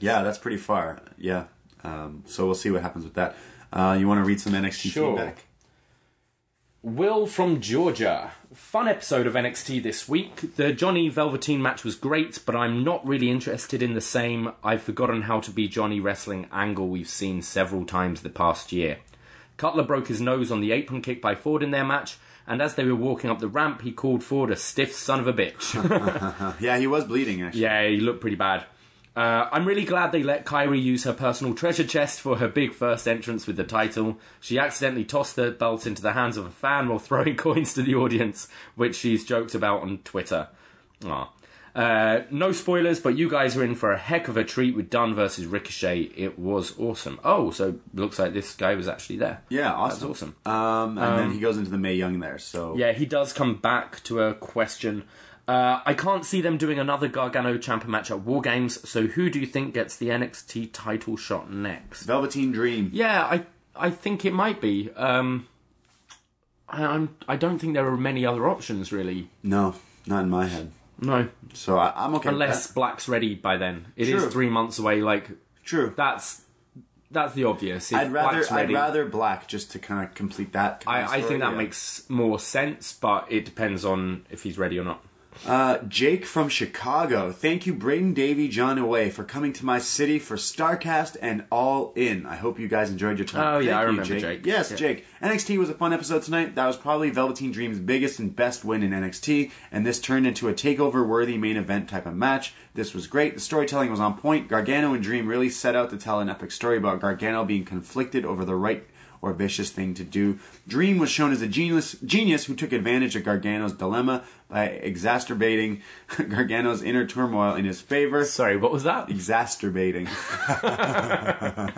yeah, that's pretty far. Yeah, um, so we'll see what happens with that. Uh, you want to read some NXT Sure. feedback? Will from Georgia. Fun episode of NXT this week. The Johnny Velveteen match was great, but I'm not really interested in the same I've forgotten how to be Johnny wrestling angle we've seen several times the past year. Cutler broke his nose on the apron kick by Ford in their match, and as they were walking up the ramp, he called Ford a stiff son of a bitch. Yeah, he was bleeding actually. yeah, he looked pretty bad. Uh, I'm really glad they let Kairi use her personal treasure chest for her big first entrance with the title. She accidentally tossed the belt into the hands of a fan while throwing coins to the audience, which she's joked about on Twitter. Aw. Uh, no spoilers, but you guys are in for a heck of a treat with Dunne versus Ricochet. It was awesome. Oh, so looks like this guy was actually there. Yeah, awesome. That's awesome. Um, and then he goes into the Mae Young there. So Yeah, he does come back to a question. Uh, I can't see them doing another Gargano Ciampa match at War Games. So who do you think gets the NXT title shot next? Velveteen Dream. Yeah, I I think it might be. Um, I, I'm I don't think there are many other options really. No, not in my head. No, So I, I'm okay. unless. Black's ready by then. It is True. three months away. Like true. that's that's the obvious. If I'd rather Black's I'd rather Black just to kind of complete that. kind of I, I think that yeah. makes more sense, but it depends on if he's ready or not. Uh, Jake from Chicago. Thank you, Braden, Davie, John Away, for coming to my city for Starcast and All In. I hope you guys enjoyed your time. Oh, yeah, Thank I you, remember Jake. Yes, Yeah. Jake. NXT was a fun episode tonight. That was probably Velveteen Dream's biggest and best win in NXT, and this turned into a takeover worthy main event type of match. This was great. The storytelling was on point. Gargano and Dream really set out to tell an epic story about Gargano being conflicted over the right or vicious thing to do. Dream was shown as a genius, genius who took advantage of Gargano's dilemma by exacerbating Gargano's inner turmoil in his favor. Sorry, what was that? Exacerbating. I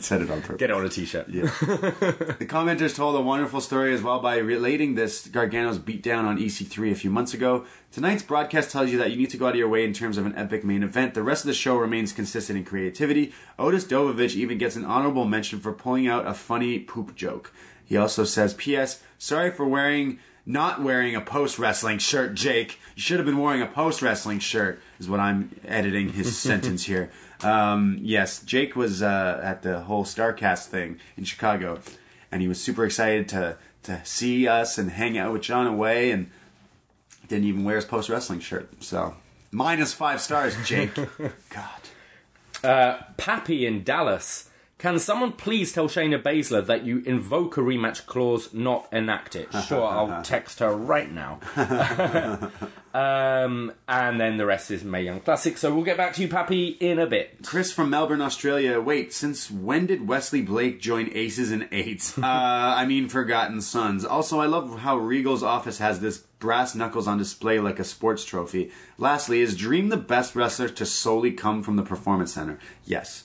said it on purpose. Get it on a t-shirt. Yeah. The commenters told a wonderful story as well by relating this Gargano's beatdown on EC3 a few months ago. Tonight's broadcast tells you that you need to go out of your way in terms of an epic main event. The rest of the show remains consistent in creativity. Otis Dozovic even gets an honorable mention for pulling out a funny poop joke. He also says, P.S. Sorry for wearing not wearing a post wrestling shirt, Jake. You should have been wearing a post wrestling shirt, is what I'm editing his sentence here. Um, yes, Jake was uh, at the whole Starcast thing in Chicago, and he was super excited to to see us and hang out with John Away, and didn't even wear his post wrestling shirt. So minus five stars, Jake. God. Uh, Pappy in Dallas. Can someone please tell Shayna Baszler that you invoke a rematch clause, not enact it? Sure, I'll text her right now. um, and then the rest is Mae Young Classic. So we'll get back to you, Pappy, in a bit. Chris from Melbourne, Australia. Wait, since when did Wesley Blake join Aces and Eights? uh, I mean, Forgotten Sons. Also, I love how Regal's office has this brass knuckles on display like a sports trophy. Lastly, is Dream the best wrestler to solely come from the Performance Center? Yes,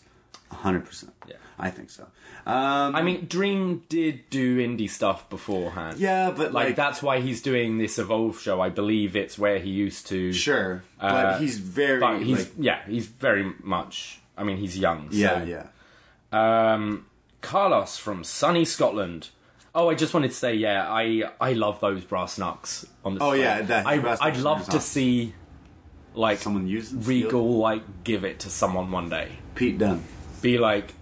100%. Yeah. I think so. Um, I mean, Dream did do indie stuff beforehand. yeah, but Like, like, that's why he's doing this Evolve show. I believe it's where he used to. sure, but Uh, he's very But he's like, yeah, he's very much. I mean, he's young. So. yeah, yeah. Um, Carlos from sunny Scotland. Oh, I just wanted to say, yeah, I I love those brass knucks on the. Oh, yeah, that I, I'd love to see, like, Someone use Regal like give it to someone one day. Pete Dunne. Be like,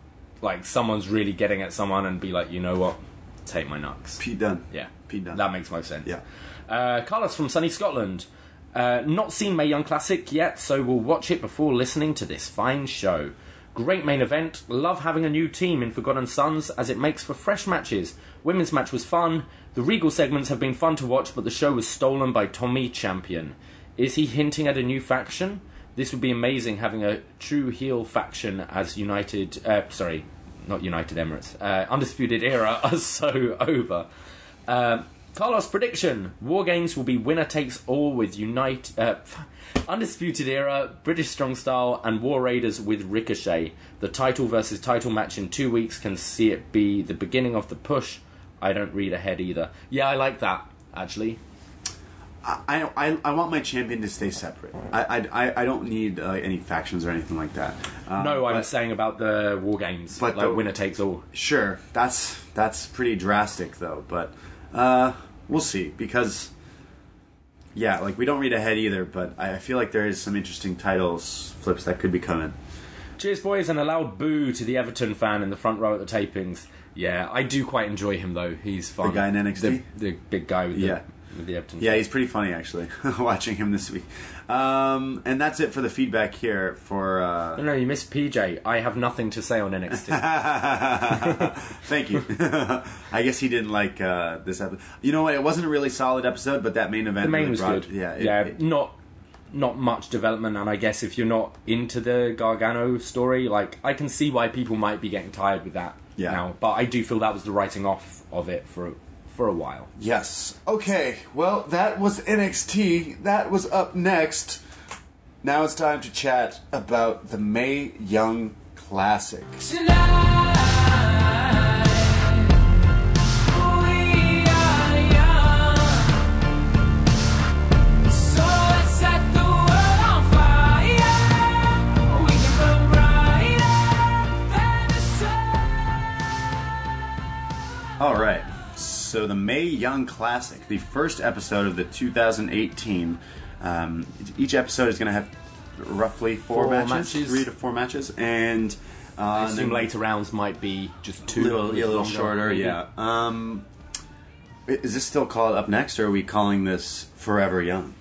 like someone's really getting at someone and be like, you know what, take my knucks. Pete Dunne. Yeah, Pete Dunne. That makes most sense. Yeah. Uh, Carlos from sunny Scotland. Uh, not seen Mae Young Classic yet, so we'll watch it before listening to this fine show. Great main event. Love having a new team in Forgotten Sons as it makes for fresh matches. Women's match was fun. The Regal segments have been fun to watch, but the show was stolen by Tommaso Ciampa. Is he hinting at a new faction? This would be amazing having a true heel faction as United. Uh, sorry, not United Emirates. Uh, Undisputed Era are so over. Um, Carlos prediction: War Games will be winner takes all with Unite, uh, Undisputed Era, British Strong Style, and War Raiders with Ricochet. The title versus title match in two weeks can see it be the beginning of the push. I don't read ahead either. Yeah, I like that actually. I, I, I want my champion to stay separate. I, I, I- don't need uh, any factions or anything like that. Um, No, I'm but- saying about the War Games, But like the- winner takes all. Sure, that's that's pretty drastic though, but uh, we'll see because yeah, like we don't read ahead either, but I I feel like there is some interesting titles flips that could be coming. Cheers, boys, and a loud boo to the Everton fan in the front row at the tapings. Yeah, I do quite enjoy him though. He's fun. The guy in NXT? the, the big guy with the, Yeah. The Everton. Yeah, he's pretty funny actually. Watching him this week, um, and that's it for the feedback here. For uh, No, no, you missed PJ. I have nothing to say on NXT. thank you. I guess he didn't like uh, this episode. You know what? It wasn't a really solid episode, but that main event the main really was brought- good. Yeah, it- yeah, it- not not much development, and I guess if you're not into the Gargano story, like I can see why people might be getting tired with that Yeah. now. But I do feel that was the writing off of it for for a while. Yes. Okay. Well, that was NXT. That was up next. Now it's time to chat about the Mae Young Classic. All So the Mae Young Classic, the first episode of the 2018. Um, each episode is going to have roughly four, Four matches, matches. three to four matches, and uh, I assume later rounds might be just a two, little, a little shorter. maybe. Yeah. Um, is this still called up next, or are we calling this Forever Young?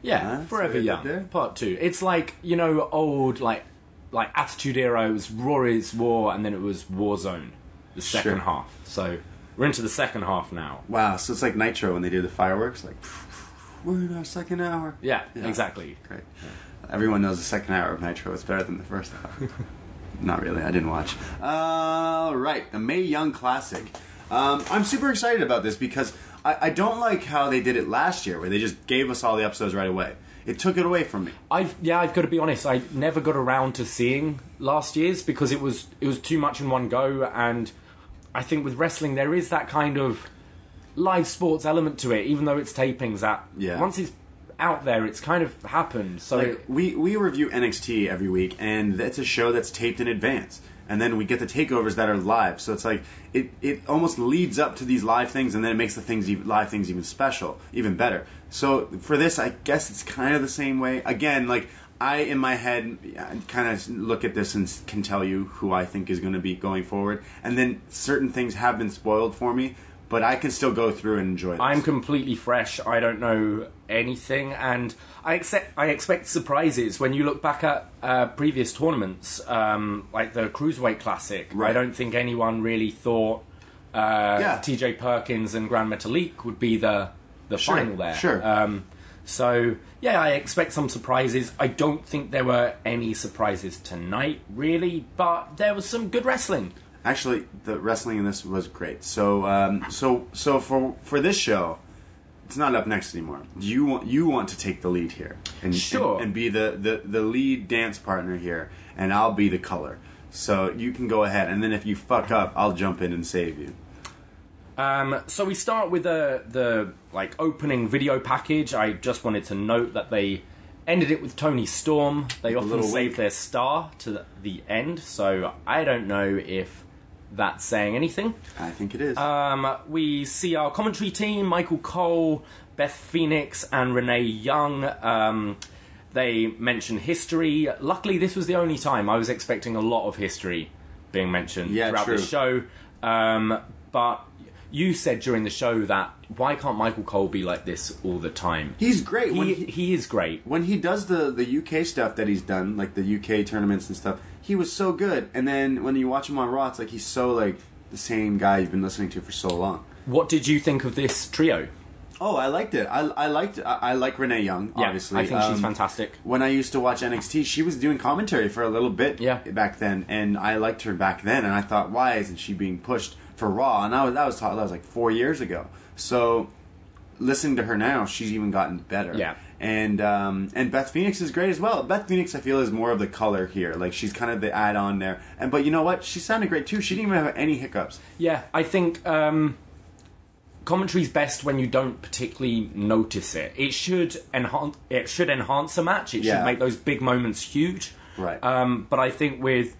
Yeah? Forever Young, part two. It's like you know, old like like Attitude Era. It was Raw Is War, and then it was Warzone, the second Sure. half. So we're into the second half now. Wow. So it's like Nitro when they do the fireworks. Like we're in our second hour. Yeah, Yeah. exactly. Great. Everyone knows the second hour of Nitro is better than the first hour. Not really. I didn't watch. All right, the Mae Young Classic. Um, I'm super excited about this because I, I don't like how they did it last year, where they just gave us all the episodes right away. It took it away from me. I've yeah, I've got to be honest. I never got around to seeing last year's because it was it was too much in one go, and I think with wrestling there is that kind of live sports element to it, even though it's tapings. That Yeah. once it's out there, it's kind of happened. So Like it- we we review NXT every week, and it's a show that's taped in advance, and then we get the takeovers that are live. So it's like it it almost leads up to these live things, and then it makes the things live things even special, even better. So for this, I guess it's kind of the same way. Again, like I in my head kind of look at this and can tell you who I think is going to be going forward, and then certain things have been spoiled for me. But I can still go through and enjoy. This. I'm completely fresh. I don't know anything, and I accept. I expect surprises when you look back at uh, previous tournaments, um, like the Cruiserweight Classic. I don't think anyone really thought uh, Yeah. T.J. Perkins and Grand Metalik would be the the Sure, final there. sure. Um, so yeah, I expect some surprises. I don't think there were any surprises tonight, really, but there was some good wrestling. Actually, the wrestling in this was great. So, um, so, so for for this show, it's not up next anymore. You want you want to take the lead here, and Sure. and, and be the, the the lead dance partner here, and I'll be the color. So you can go ahead, and then if you fuck up, I'll jump in and save you. Um, so we start with the the like opening video package. I just wanted to note that they ended it with Toni Storm. They often little save their star to the, the end, so I don't know if that's saying anything. I think it is. Um, we see our commentary team: Michael Cole, Beth Phoenix, and Renee Young. Um, they mention history. Luckily, this was the only time I was expecting a lot of history being mentioned Yeah, throughout true. the show. Um, but you said during the show that why can't Michael Cole be like this all the time? He's great when He, he- he is great. when he does the the UK stuff that he's done, like the UK tournaments and stuff, he was so good. And then when you watch him on Raw, it's like he's so like the same guy you've been listening to for so long. What did you think of this trio? Oh, I liked it. I, I liked. I, I like Renee Young. Yeah, obviously, I think she's Um, fantastic. When I used to watch NXT, she was doing commentary for a little bit. Yeah. back then, and I liked her back then. And I thought, why isn't she being pushed for Raw? And that was that was that was like four years ago. So listening to her now, she's even gotten better. Yeah. And um, and Beth Phoenix is great as well. Beth Phoenix, I feel, is more of the color here. Like she's kind of the add-on there. And but you know what? She sounded great too. She didn't even have any hiccups. Yeah, I think um, commentary's best when you don't particularly notice it. It should enhance. It should enhance a match. It Yeah. should make those big moments huge. Right. Um, but I think with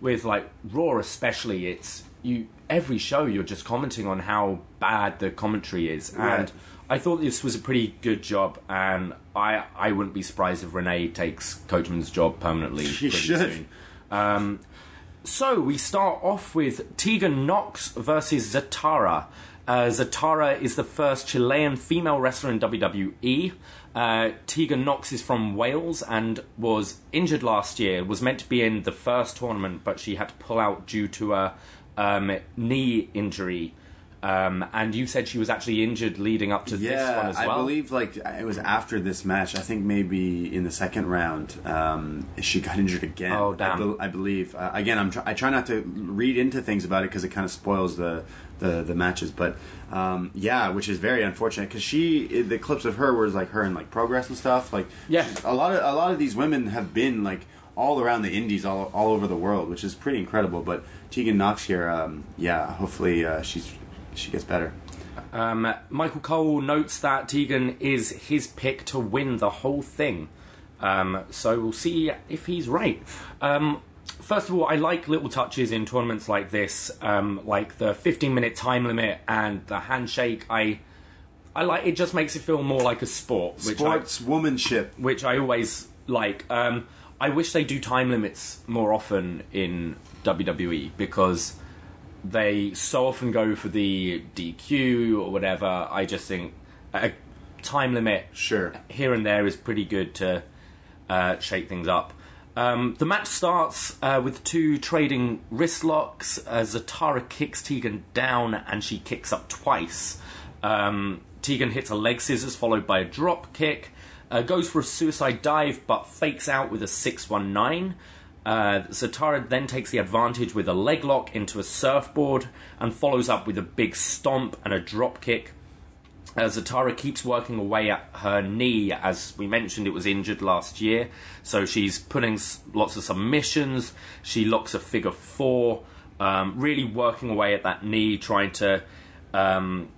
with like Raw especially, it's you every show you're just commenting on how bad the commentary is, and I thought this was a pretty good job, and I I wouldn't be surprised if Renee takes Coachman's job permanently. She should. Soon. Um, so we start off with Tegan Nox versus Zatara. Uh, Zatara is the first Chilean female wrestler in WWE. Uh, Tegan Nox is from Wales and was injured last year. Was meant to be in the first tournament, but she had to pull out due to a um, knee injury. Um, and you said she was actually injured leading up to this one as well. I believe like it was after this match. I think maybe in the second round, um, she got injured again. Oh, I, damn. I believe. Uh, again, I'm try- I try not to read into things about it because it kind of spoils the the, the matches. But um, yeah, which is very unfortunate because she the clips of her was like her in like progress and stuff. Like Yeah. a lot of a lot of these women have been like all around the indies all, all over the world which is pretty incredible but tegan knox here um, yeah hopefully uh, she's she gets better Um, Michael Cole notes that Tegan is his pick to win the whole thing. Um, so we'll see if he's right. Um, first of all, I like little touches in tournaments like this, um, like the 15 minute time limit and the handshake. I, I like it. Just makes it feel more like a sport, which I, sports womanship which I always like. Um, I wish they do time limits more often in WWE because they so often go for the DQ or whatever. I just think a time limit Sure. here and there is pretty good to uh, shake things up. Um, the match starts uh, with two trading wrist locks. Uh, Zatara kicks Tegan down and she kicks up twice. Um, Tegan hits a leg scissors followed by a drop kick. Uh, goes for a suicide dive but fakes out with a 619. Uh, Zatara then takes the advantage with a leg lock into a surfboard and follows up with a big stomp and a drop kick. Uh, Zatara keeps working away at her knee. As we mentioned, it was injured last year. So she's putting lots of submissions. She locks a figure four, um, really working away at that knee, trying to um,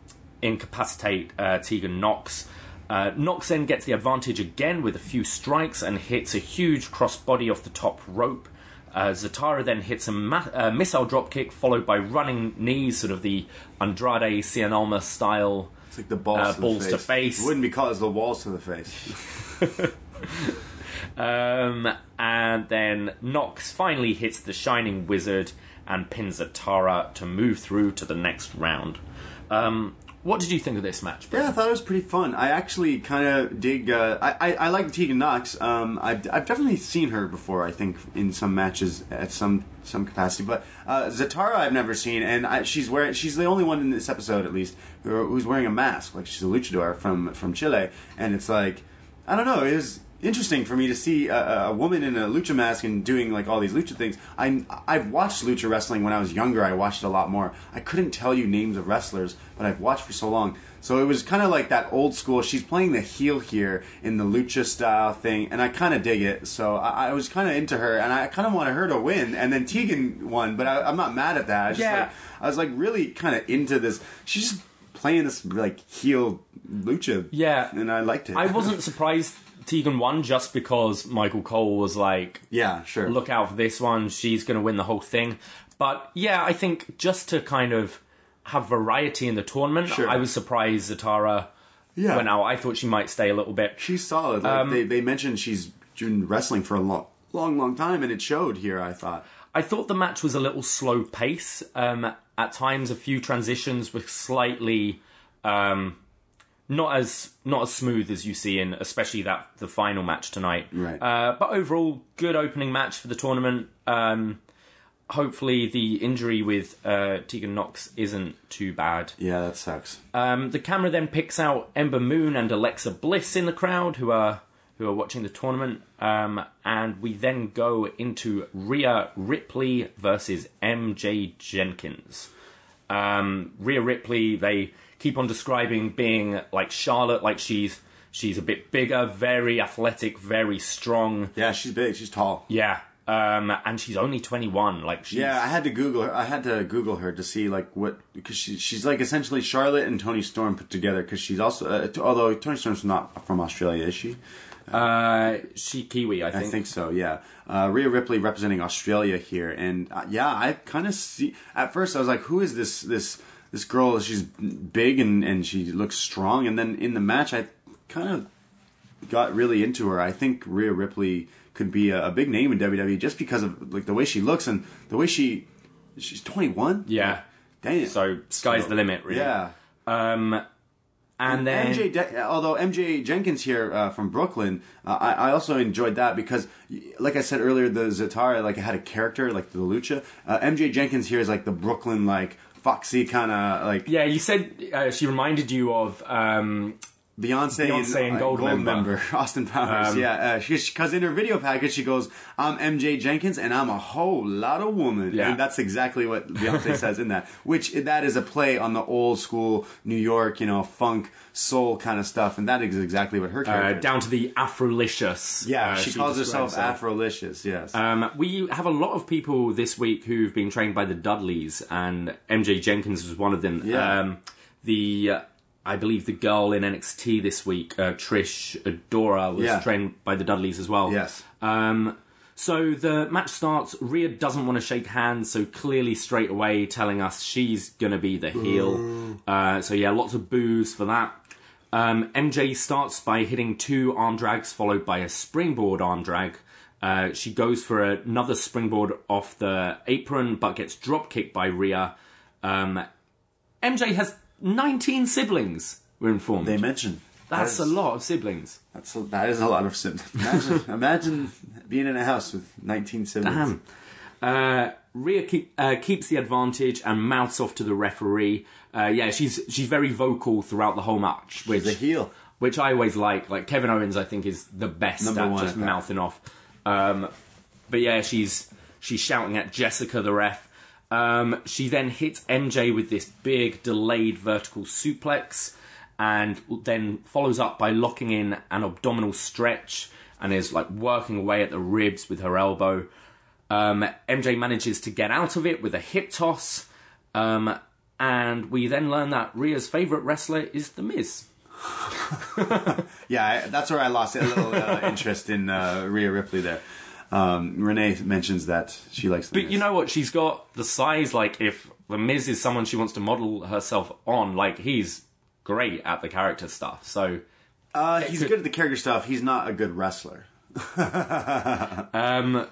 incapacitate uh, Tegan Nox. Uh, Nox then gets the advantage again with a few strikes and hits a huge crossbody off the top rope. Uh, Zatara then hits a ma- uh, missile dropkick followed by running knees, sort of the Andrade Cien style. It's like the balls, Uh, to, balls the to face. It wouldn't be called as the walls to the face. Um, and then Nox finally hits the Shining Wizard and pins Zatara to move through to the next round. Um, what did you think of this match? Brett? Yeah, I thought it was pretty fun. I actually kind of dig. Uh, I, I I like Tegan Nox. Um, I've, I've definitely seen her before. I think in some matches at some some capacity. But uh, Zatara, I've never seen, and I, she's wearing. She's the only one in this episode, at least, who, who's wearing a mask. Like she's a luchador from from Chile, and it's like I don't know. It was interesting for me to see a, a woman in a lucha mask and doing like all these lucha things. I I've watched lucha wrestling when I was younger. I watched it a lot more. I couldn't tell you names of wrestlers, but I've watched for so long. So it was kind of like that old school. She's playing the heel here in the lucha style thing, and I kind of dig it. So I, I was kind of into her, and I kind of wanted her to win. And then Tegan won, but I, I'm not mad at that. I Yeah. like, I was like really kind of into this. She's just playing this like heel lucha. Yeah. and I liked it. I wasn't surprised Tegan won just because Michael Cole was like, Yeah, sure. look out for this one. She's going to win the whole thing. But yeah, I think just to kind of have variety in the tournament, Sure. I was surprised Zatara Yeah. went out. I thought she might stay a little bit. She's solid. Like, Um, they, they mentioned she's been wrestling for a long, long, long time, and it showed here. I thought. I thought the match was a little slow pace. Um, at times, a few transitions were slightly um, not as not as smooth as you see in, especially that the final match tonight. Right. Uh, but overall, good opening match for the tournament. Um, hopefully, the injury with uh, Tegan Nox isn't too bad. Yeah, that sucks. Um, the camera then picks out Ember Moon and Alexa Bliss in the crowd, who are who are watching the tournament, um, and we then go into Rhea Ripley versus MJ Jenkins. Um, Rhea Ripley, they keep on describing being like Charlotte, like she's she's a bit bigger, very athletic, very strong. yeah, she's big. She's tall. Yeah, um, and she's only twenty one. Like she's, Yeah, I had to Google her. I had to Google her to see like what because she, she's like essentially Charlotte and Toni Storm put together. Because she's also uh, t- although Toni Storm's not from Australia, is she? uh, she Kiwi, I think. I think so. Yeah, uh, Rhea Ripley representing Australia here, and uh, yeah, I kind of see. At first, I was like, "Who is this this this girl, she's big and and she looks strong. And then in the match, I kind of got really into her. I think Rhea Ripley could be a, a big name in WWE just because of like the way she looks and the way she she's 21. Yeah. Damn. So sky's So, the limit, really. Yeah. Um, and then MJ, De- although MJ Jenkins here uh, from Brooklyn, uh, I, I also enjoyed that because, like I said earlier, the Zatara like had a character like the Lucha. Uh, MJ Jenkins here is like the Brooklyn like foxy kind of like yeah, you said uh, she reminded you of um, Beyonce, Beyonce and uh, Gold member. Austin Powers. Um, yeah, because in her video package she goes, "I'm MJ Jenkins and I'm a whole lot of woman," Yeah. and that's exactly what Beyonce says in that. Which that is a play on the old school New York, you know, funk soul kind of stuff, and that is exactly what her uh, character. is. down to the Afrolicious. Yeah, uh, she, calls herself. Afrolicious. Yes. Um, we have a lot of people this week who've been trained by the Dudleys, and MJ Jenkins was one of them. Yeah. Um, the uh, I believe the girl in NXT this week, uh, Trish Adora, was Yeah. trained by the Dudleys as well. Yes. Um, so the match starts. Rhea doesn't want to shake hands, so clearly straight away telling us she's gonna be the heel. Uh, so yeah, lots of boos for that. Um, MJ starts by hitting two arm drags, followed by a springboard arm drag. Uh, she goes for another springboard off the apron, but gets drop kicked by Rhea. Um, MJ has 19 siblings. We're informed. they mention That's a lot of siblings. That's a, that is a lot of siblings. Imagine, imagine being in a house with 19 siblings. Damn. Uh, Rhea keep, uh, keeps the advantage and mouths off to the referee. Uh, yeah, she's she's very vocal throughout the whole match, which She's a heel. which I always like. Like Kevin Owens, I think is the best Number at just mouthing off. Um, but yeah, she's she's shouting at Jessica, the ref. Um, she then hits MJ with this big delayed vertical suplex, and then follows up by locking in an abdominal stretch and is like working away at the ribs with her elbow. Um, MJ manages to get out of it with a hip toss, um, and we then learn that Rhea's favorite wrestler is The Miz. Yeah, that's where I lost a little uh, interest in uh, Rhea Ripley there. Um, Renee mentions that she likes the But you know what? She's got the size. Like, if the Miz is someone she wants to model herself on, like he's great at the character stuff. So, uh, he's good at the character stuff. He's not a good wrestler. um,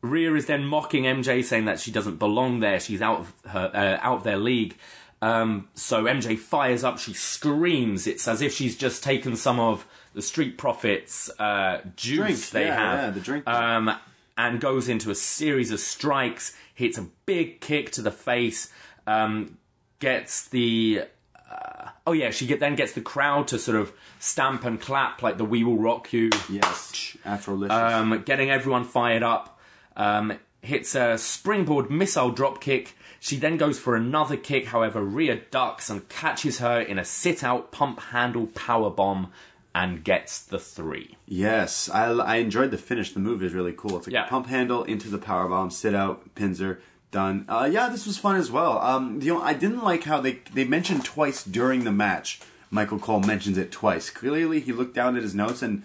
Rhea is then mocking MJ, saying that she doesn't belong there. She's out of her uh, out of their league. Um, so MJ fires up. She screams. It's as if she's just taken some of the Street Profits uh, juice Drink, they yeah, have. yeah, the drink. um, and goes into a series of strikes, hits a big kick to the face, um, gets the. Uh, oh yeah, she get, then gets the crowd to sort of stamp and clap like the "We Will Rock You," Yes, Afrolicious. um, getting everyone fired up. Um, hits a springboard missile drop kick. She then goes for another kick. However, Rhea ducks and catches her in a sit-out pump handle power bomb and gets the three. Yes, I, I enjoyed the finish. The move is really cool. It's like Yeah. a pump handle into the power bomb, sit out, pins her, done. Uh, yeah, this was fun as well. Um, you know, I didn't like how they they mentioned twice during the match. Michael Cole mentions it twice. Clearly, he looked down at his notes and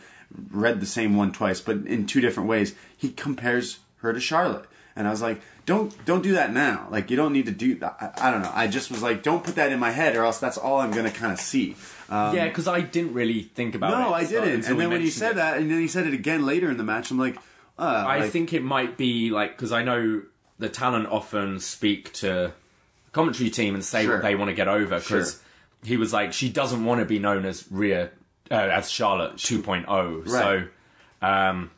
read the same one twice, but in two different ways. He compares her to Charlotte, and I was like, don't don't do that now. Like you don't need to do that. I, I don't know. I just was like, don't put that in my head, or else that's all I'm gonna kind of see. Um, yeah, because I didn't really think about it. no, I didn't. And then when he said it. that, and then he said it again later in the match, I'm like, uh, I like, think it might be like because I know the talent often speak to the commentary team and say Sure. what they want to get over because Sure. he was like she doesn't want to be known as Rhea uh, as Charlotte 2.0. Right. So um,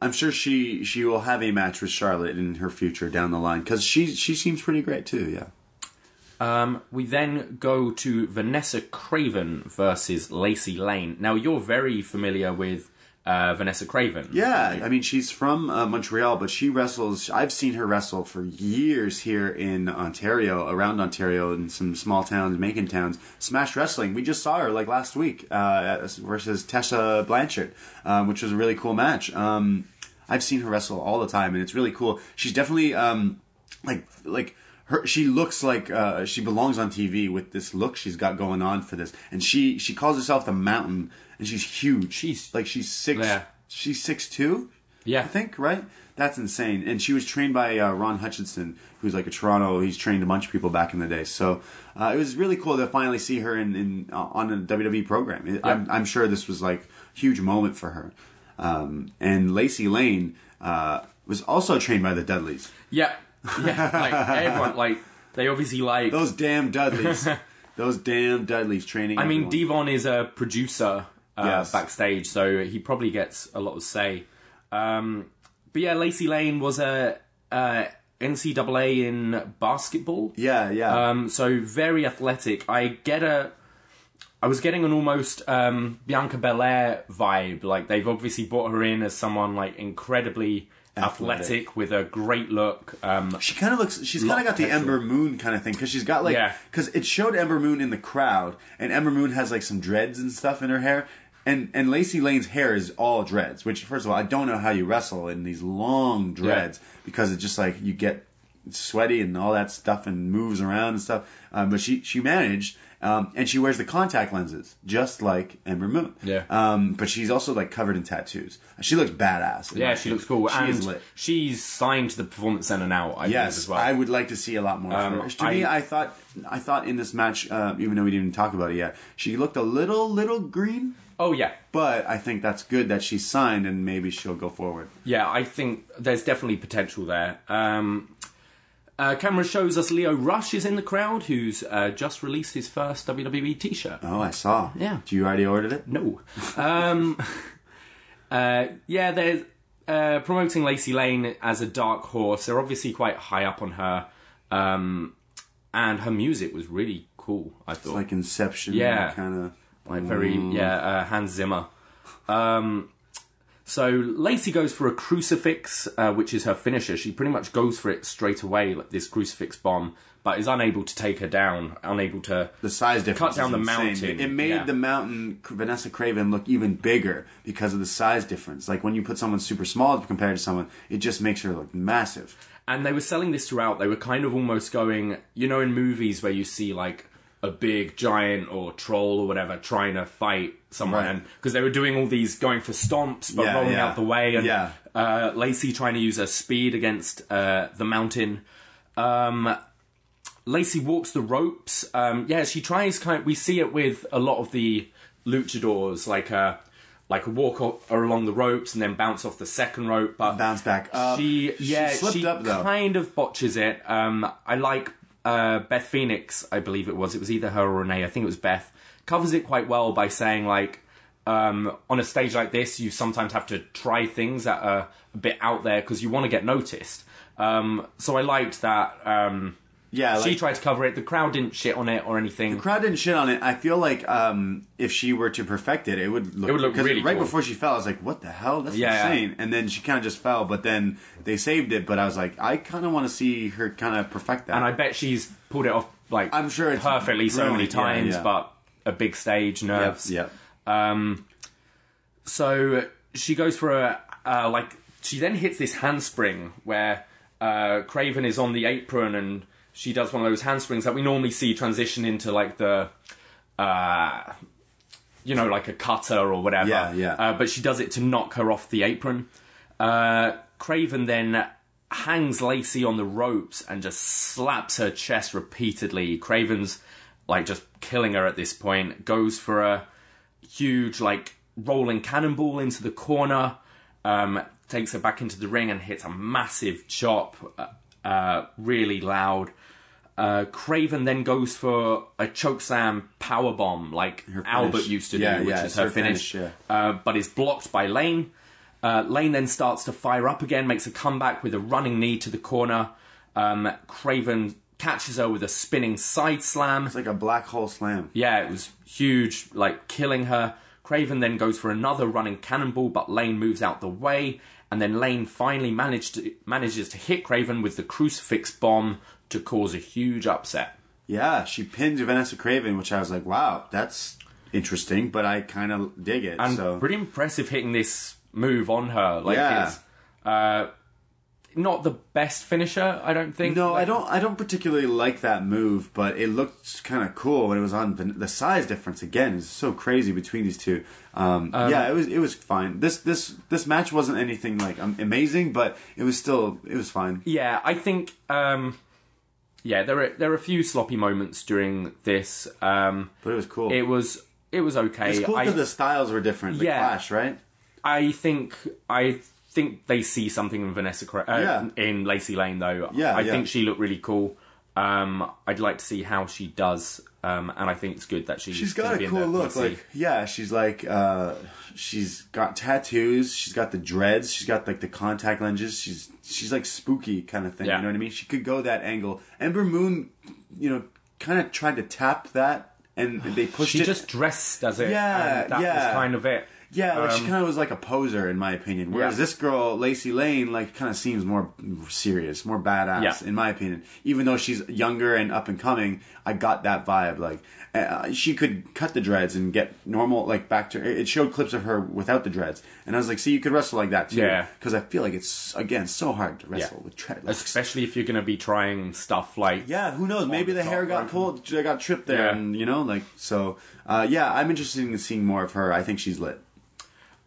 I'm sure she she will have a match with Charlotte in her future down the line because she she seems pretty great too. Yeah. um, we then go to Vanessa Kraven versus Lacey Lane. Now you're very familiar with uh, Vanessa Kraven. Yeah, I mean she's from uh, Montreal, but she wrestles. I've seen her wrestle for years here in Ontario, around Ontario, in some small towns, Macon towns. Smash Wrestling. We just saw her like last week uh, versus Tessa Blanchard, um, which was a really cool match. Um, I've seen her wrestle all the time, and it's really cool. She's definitely um, like like. Her, she looks like uh, she belongs on TV with this look she's got going on for this, and she she calls herself the Mountain, and she's huge. She's- like she's six Yeah. she's six two. Yeah. I think right. That's insane. And she was trained by uh, Ron Hutchinson, who's like a Toronto. He's trained a bunch of people back in the day. So uh, it was really cool to finally see her in, in uh, on a WWE program. It, I'm, I'm sure this was like a huge moment for her. Um, and Lacey Lane uh, was also trained by the Dudleys. Yeah, yeah. Like everyone, like they obviously like. Those damn Dudleys. Those damn Dudleys training. I mean, everyone. Devon is a producer uh, Yes. backstage, so he probably gets a lot of say. Um, but yeah, Lacey Lane was a, uh NCAA in basketball. Yeah, yeah. Um, so very athletic. I get a. I was getting an almost um, Bianca Belair vibe. Like they've obviously brought her in as someone like incredibly athletic, Athletic. with a great look. Um, She kind of looks. She's kind of got the. Ember Moon kind of thing because she's got like Yeah. because it showed Ember Moon in the crowd, and Ember Moon has like some dreads and stuff in her hair, and and Lacey Lane's hair is all dreads. Which first of all, I don't know how you wrestle in these long dreads because it's just like you get sweaty and all that stuff and moves around and stuff. Um, but she she managed. Um, and she wears the contact lenses, just like Ember Moon. Yeah. Um, but she's also like covered in tattoos. She looks badass. yeah, my she looks cool, She and is lit. she's signed to the Performance Center now. I Yes, as well. I would like to see a lot more. Um, of her. To me, I- I thought, I thought in this match, uh, even though we didn't talk about it yet, she looked a little, little green. Oh yeah, But I think that's good that she's signed, and maybe she'll go forward. Yeah, I think there's definitely potential there. Um, uh, camera shows us Lio Rush is in the crowd, who's uh, just released his first WWE T-shirt. Oh, I saw. Yeah. Do you already ordered it? No, um, uh, yeah, they're uh, promoting Lacey Lane as a dark horse. They're obviously quite high up on her, um, and her music was really cool. I thought, Like Inception. Yeah. Kind of. Like very yeah uh, Hans Zimmer. Um, so Lacey goes for a crucifix, uh, which is her finisher. She pretty much goes for it straight away, like this crucifix bomb, but is unable to take her down, unable to. The size difference. Cut down the mountain, It made yeah. the mountain Vanessa Kraven look even bigger because of the size difference. Like when you put someone super small compared to someone, it just makes her look massive. And they were selling this throughout. They were kind of almost going, you know, in movies where you see like a big giant or troll or whatever trying to fight someone, Right. and because they were doing all these going for stomps but Yeah, rolling yeah. out the way, and Yeah. uh, Lacey trying to use her speed against uh, the mountain. Um, Lacey walks the ropes. Um, yeah, she tries kind. we see it with a lot of the luchadors, like a like a walk o- along the ropes and then bounce off the second rope. But Bounce back up. She She yeah, slipped she up, kind of botches it. Um, I like uh, Beth Phoenix. I believe it was. It was either her or Renee. I think it was Beth. Covers it quite well by saying like. Um, on a stage like this, you sometimes have to try things that are a bit out there because you want to get noticed. Um, so I liked that. Um, Yeah, she tried to cover it. The crowd didn't shit on it or anything. The crowd didn't shit on it. I feel like um, if she were to perfect it, it would look. It would look really Right cool. before she fell, I was like, "What the hell? That's Yeah, yeah. insane!" And then she kind of just fell. But then they saved it. But I was like, I kind of want to see her kind of perfect that. and I bet she's pulled it off like I'm sure it's perfectly so many. Yeah, times, yeah. but a big stage, Yep, nerves. yep. Um, so she goes for a uh, like she then hits this handspring where uh, Kraven is on the apron and she does one of those handsprings that we normally see transition into like the uh, you know like a cutter or whatever. Yeah, yeah. Uh, but she does it to knock her off the apron. Uh, Kraven then hangs Lacey on the ropes and just slaps her chest repeatedly. Kraven's like just killing her at this point. Goes for a huge like rolling cannonball into the corner. Um, takes her back into the ring and hits a massive chop, uh, uh, really loud. Uh, Kraven then goes for a chokeslam power bomb like Albert used to do, which yeah, is her, her finish, finish, uh, but is blocked by Lane. Uh, Lane then starts to fire up again, makes a comeback with a running knee to the corner. Um, Kraven catches her with a spinning side slam. It's like a black hole slam. Yeah, it was huge, like killing her. Kraven then goes for another running cannonball, but Lane moves out the way, and then Lane finally managed to, manages to hit Kraven with the crucifix bomb to cause a huge upset. Yeah, she pinned Vanessa Kraven, which I was like, wow, that's interesting, but I kind of dig it. And so pretty impressive hitting this move on her. Like Yeah. it's uh not the best finisher. I don't think. No, I don't. I don't particularly like that move, but it looked kind of cool when it was on. The, size difference again is so crazy between these two. Um, yeah, it was it was fine. This this this match wasn't anything like um, amazing, but it was still it was fine. Yeah, I think. Um, yeah, there are there are a few sloppy moments during this. Um, But it was cool. it was it was okay. it's cool because the styles were different. The Yeah. clash, right? I think I think they see something in Vanessa Cra- uh, Yeah. in Lacey Lane though. Yeah, I yeah. think she looked really cool. Um, I'd like to see how she does, um, and I think it's good that she's She's got be a in cool look. Like, yeah, she's like, uh, she's got tattoos. She's got the dreads. She's got like the contact lenses. She's she's like spooky kind of thing. Yeah. You know what I mean? She could go that angle. Ember Moon, you know, kind of tried to tap that, and they pushed she it. just dressed as it. Yeah, and that yeah. was kind of it. Yeah, like she Um, kind of was like a poser in my opinion. Whereas Yeah. this girl, Lacey Lane, like kind of seems more serious, more badass Yeah. in my opinion. Even though she's younger and up and coming, I got that vibe. Like uh, she could cut the dreads and get normal, like back to. It showed clips of her without the dreads, and I was like, see, you could wrestle like that too. Yeah. because I feel like it's again so hard to wrestle Yeah. with dreadlocks. especially if you're going to be trying stuff like Yeah, who knows? Maybe the the hair got pulled, they got tripped there, and you know, like so. Uh, yeah, I'm interested in seeing more of her. I think she's lit.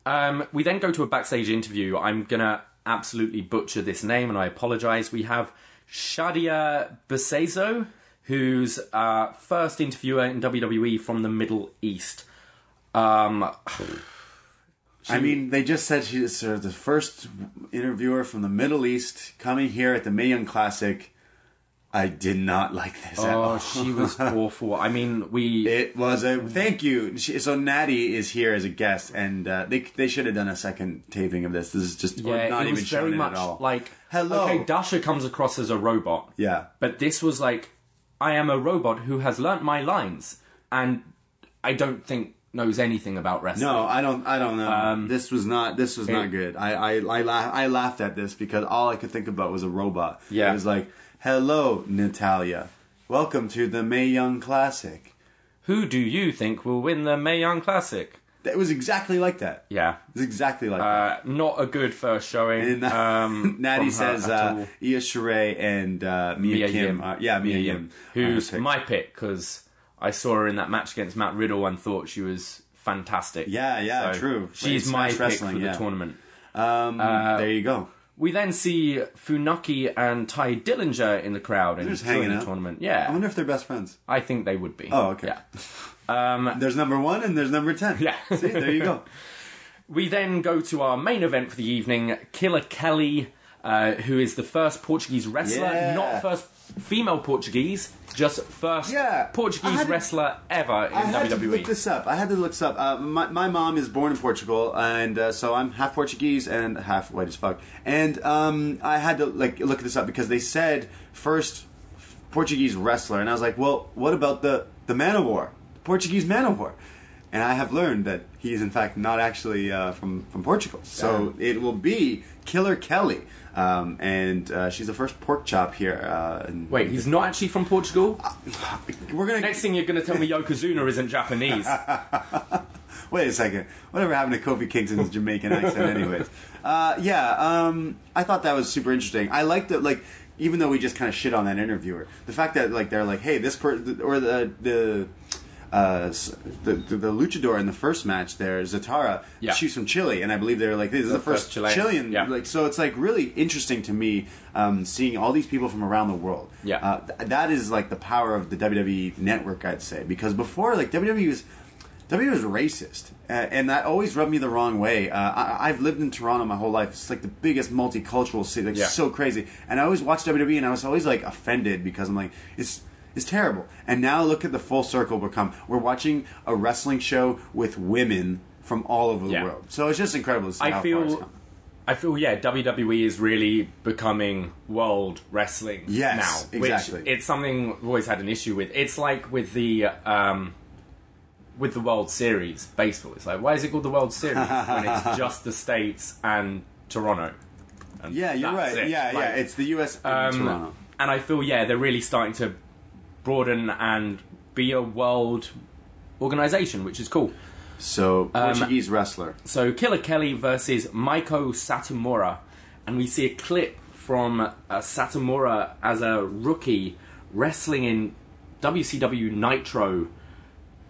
Um, we then go to a backstage interview. I'm gonna absolutely butcher this name, and I apologize. We have Shadia Bseiso, who's uh, first interviewer in WWE from the Middle East. Um, I mean, they just said she's sort of the first interviewer from the Middle East coming here at the Young Classic. I did not like this at oh, all. she was awful. I mean, we It was a thank you. She, so Natty is here as a guest, and uh, they they should have done a second taping of this. This is just yeah, not it even was very it much at like Hello. Okay, Dasha comes across as a robot. Yeah. but this was like I am a robot who has learnt my lines, and I don't think knows anything about wrestling. No, I don't. I don't know. this was not. This was not Um, good. I I I, la- I laughed at this because all I could think about was a robot. Yeah. it was like, "Hello, Natalia, welcome to the Mae Young Classic." Who do you think will win the Mae Young Classic? It was exactly like that. Yeah. It was exactly like that. Uh, not a good first showing. And uh, um, Natty from her says at uh. Io Shirai and uh, Mia, Mia Kim. Yim. Are, yeah, Mia, Yim. are her Who's picks. my pick because I saw her in that match against Matt Riddle and thought she was fantastic. Yeah, yeah, So true. She's my pick Wrestling, for yeah. the tournament. Um, there you go. We then see Funaki and Tye Dillinger in the crowd and just hanging the out. tournament. I wonder if they're best friends. I think they would be. Oh, okay. Yeah. Um, There's number one and there's number ten. Yeah. See, there you go. We then go to our main event for the evening Killer Kelly, uh, who is the first Portuguese wrestler, Yeah. not first female Portuguese, just first Yeah. Portuguese wrestler ever in I had to WWE. look this up. I had to look this up. Uh, my, my mom is born in Portugal, and uh, so I'm half Portuguese and half white as fuck. And um, I had to like look this up because they said first Portuguese wrestler, and I was like, well, what about the the man of war, Portuguese man of war? And I have learned that he is in fact not actually uh, from from Portugal. So it will be Killer Kelly, um, and uh, she's the first pork chop here. Uh, Wait, he's not actually from Portugal? we're gonna Next thing you're going to tell me Yokozuna isn't Japanese. Wait a second. Whatever happened to Kofi Kingston's Jamaican accent, anyways? Uh, yeah, um, I thought that was super interesting. I liked that, like, even though we just kind of shit on that interviewer, the fact that like they're like, hey, this per or the the. Uh, the, the the luchador in the first match there, Zatara, Yeah. she's from Chile, and I believe they're like this is the, first, first Chilean. Chilean, Yeah. like so. It's like really interesting to me um, seeing all these people from around the world. Yeah. uh, th- that is like the power of the WWE network, I'd say, because before like WWE was WWE was racist, uh, and that always rubbed me the wrong way. Uh, I, I've lived in Toronto my whole life. It's like the biggest multicultural city, like Yeah. so crazy. And I always watched WWE, and I was always like offended because I'm like, it's it's terrible. And now look at the full circle we're come. We're watching a wrestling show with women from all over the Yeah. world. So it's just incredible to see I how far it's feel, come. I feel, yeah, WWE is really becoming world wrestling Yes, now. exactly. Which it's something I've always had an issue with. It's like with the um, with the World Series baseball. It's like why is it called the World Series when it's just the states and Toronto? And Yeah, you're right. it. Yeah, Like, yeah. It's the U.S. and um, Toronto. and I feel yeah they're really starting to broaden and be a world organization, which is cool. So um, Portuguese wrestler. So Killer Kelly versus Maiko Satomura, and we see a clip from uh, Satomura as a rookie wrestling in WCW Nitro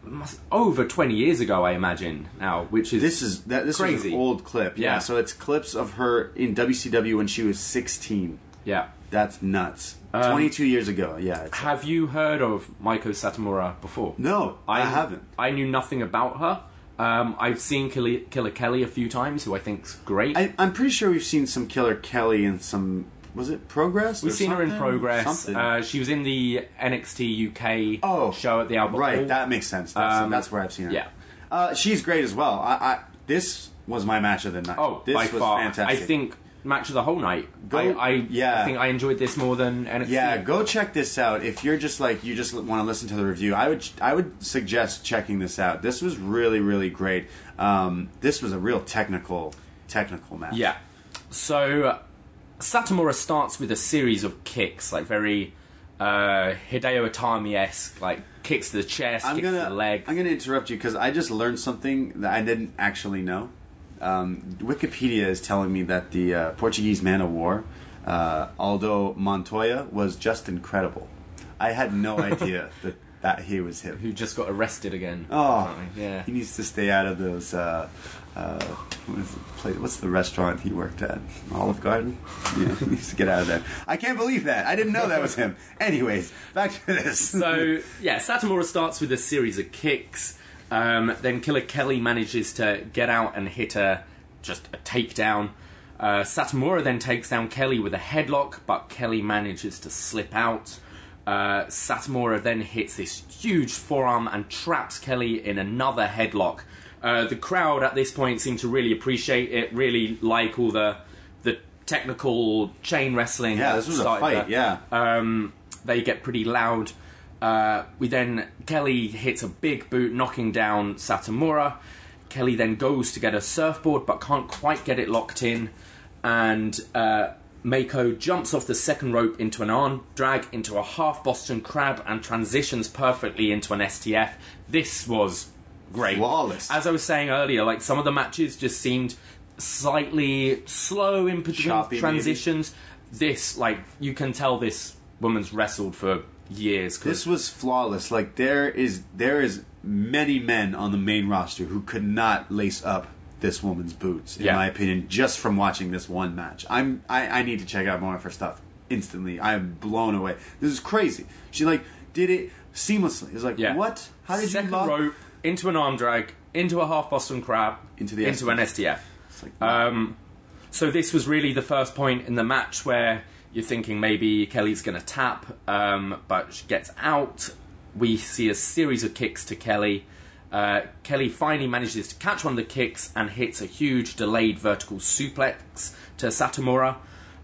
must, over 20 years ago, I imagine now, which is This is that. This crazy. is an old clip. Yeah. Yeah. So it's clips of her in WCW when she was 16. yeah. That's nuts. Um, 22 years ago. Yeah. Have you heard of Maiko Satomura before? no, I, haven't. I knew nothing about her. Um, I've seen Killer, Killer Kelly a few times, who I think's great. I, I'm pretty sure we've seen some Killer Kelly in some. Was it Progress? We've seen her in progress. Uh, she was in the NXT UK Oh, show at the Albert right. Hall. That makes sense. That's, Um, that's where I've seen her. yeah. Uh, she's great as well. I, I this was my match of the night. Oh, this by was far. fantastic. I think match of the whole night. Go- I, I, yeah. I think I enjoyed this more than NXT. Yeah, go check this out. If you're just like you just want to listen to the review, I would I would suggest checking this out. This was really really great. Um, this was a real technical technical match. Yeah. So Satomura starts with a series of kicks, like very uh, Hideo Itami esque, like kicks to the chest, I'm kicks gonna to the leg. I'm gonna interrupt you because I just learned something that I didn't actually know. Um, Wikipedia is telling me that the uh, Portuguese man of war, uh, Aldo Montoya, was just incredible. I had no idea that, that he was him. who just got arrested again. Oh, apparently. yeah. He needs to stay out of those. Uh, uh, what is place? What's the restaurant he worked at? Olive Garden. Yeah, he needs to get out of there. I can't believe that. I didn't know that was him. Anyways, back to this. So yeah, Satomura starts with a series of kicks. Um, then Killer Kelly manages to get out and hit a just a takedown. Uh, Satomura then takes down Kelly with a headlock, but Kelly manages to slip out. Uh, Satomura then hits this huge forearm and traps Kelly in another headlock. Uh, the crowd at this point seem to really appreciate it, really like all the the technical chain wrestling. yeah, this was a fight. there Yeah. um, they get pretty loud. Uh, we then Kelly hits a big boot, knocking down Satomura. Kelly then goes to get a surfboard, but can't quite get it locked in, and uh, Mako jumps off the second rope into an arm drag, into a half Boston crab, and transitions perfectly into an STF. This was great, Flawless. As I was saying earlier, like some of the matches just seemed slightly slow in between Choppy, maybe. transitions. This, like, you can tell this woman's wrestled for years. 'cause- This was flawless. Like there is there is many men on the main roster who could not lace up this woman's boots, in Yeah. my opinion, just from watching this one match. I'm I, I need to check out more of her stuff instantly. I am blown away. This is crazy. She like did it seamlessly. It was like yeah. what? How did Second you lock rope into an arm drag, into a half Boston crab, Into the into an STF. It's like, Um, so this was really the first point in the match where you're thinking maybe Kelly's going to tap, um, but she gets out. We see a series of kicks to Kelly. Uh, Kelly finally manages to catch one of the kicks and hits a huge delayed vertical suplex to Satomura.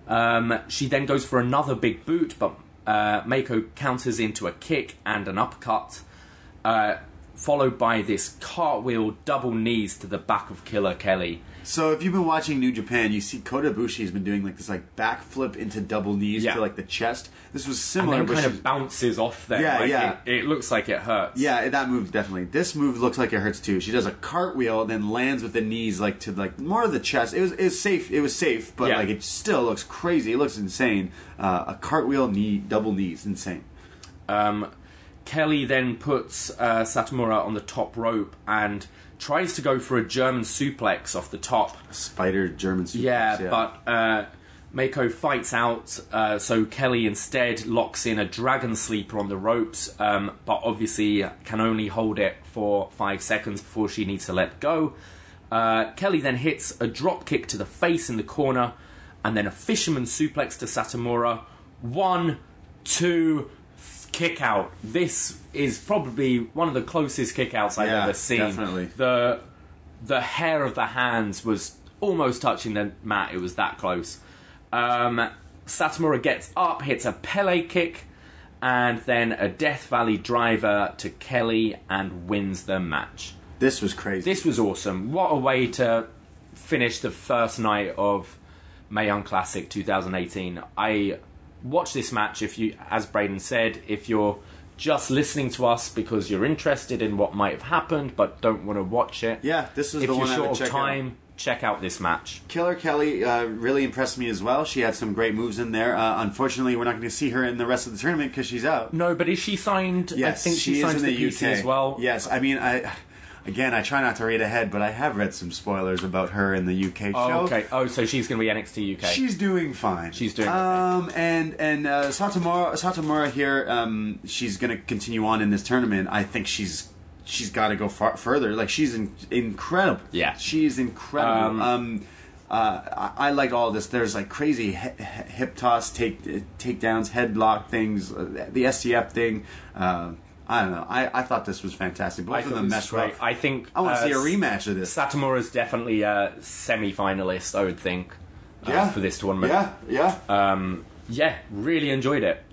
Um, she then goes for another big boot, but uh, Mako counters into a kick and an uppercut, uh, followed by this cartwheel double knees to the back of Killer Kelly. So if you've been watching New Japan, you see Kota Ibushi has been doing like this like backflip into double knees Yeah. to like the chest. This was and similar, then but kind of bounces off there. Yeah, like, yeah. It, it looks like it hurts. Yeah, that move definitely. This move looks like it hurts too. She does a cartwheel, then lands with the knees like to like more of the chest. It was it was safe. It was safe, but Yeah. like it still looks crazy. It looks insane. Uh, a cartwheel knee, double knees, insane. Um, Kelly then puts uh, Satomura on the top rope and tries to go for a German suplex off the top. Spider German suplex. Yeah, but uh, Mako fights out, uh, so Kelly instead locks in a dragon sleeper on the ropes, um, but obviously can only hold it for five seconds before she needs to let go. Uh, Kelly then hits a drop kick to the face in the corner, and then a fisherman suplex to Satomura. One, two, kick out. This is probably one of the closest kickouts I've Yeah, ever seen. definitely. The the hair of the hands was almost touching the mat. It was that close. Um, Satomura gets up, hits a Pele kick, and then a Death Valley driver to Kelly and wins the match. this was crazy. This was awesome. What a way to finish the first night of Mae Young Classic 2018. I watched this match. If you, as Braden said, if you're just listening to us because you're interested in what might have happened but don't want to watch it, Yeah, this is if the one I short would of check out. time, check out this match. Killer Kelly uh, really impressed me as well. She had some great moves in there. Uh, unfortunately, we're not going to see her in the rest of the tournament because she's out. No, but is she signed? Yes, I think she, she signed is to in the, the, PC UK as well. Yes, I mean, I again, I try not to read ahead, but I have read some spoilers about her in the UK Oh, show. okay. Oh, so she's going to be NXT UK. She's doing fine. She's doing okay. Um, and and uh, Satomura Satomura here, um, she's gonna continue on in this tournament. I think she's she's got to go far further. Like she's in, incredible. Yeah. she's incredible. Um, Um, uh, I, I like all this. There's like crazy hi- hip toss, take takedowns, headlock things, uh, the STF thing. Uh, I don't know. I, I thought this was fantastic. Both I of them meshed well. I think I want to uh, see a rematch of this. Satomura's definitely a semi-finalist. I would think. uh, yeah, for this tournament. Yeah, yeah. Um, yeah, really enjoyed it.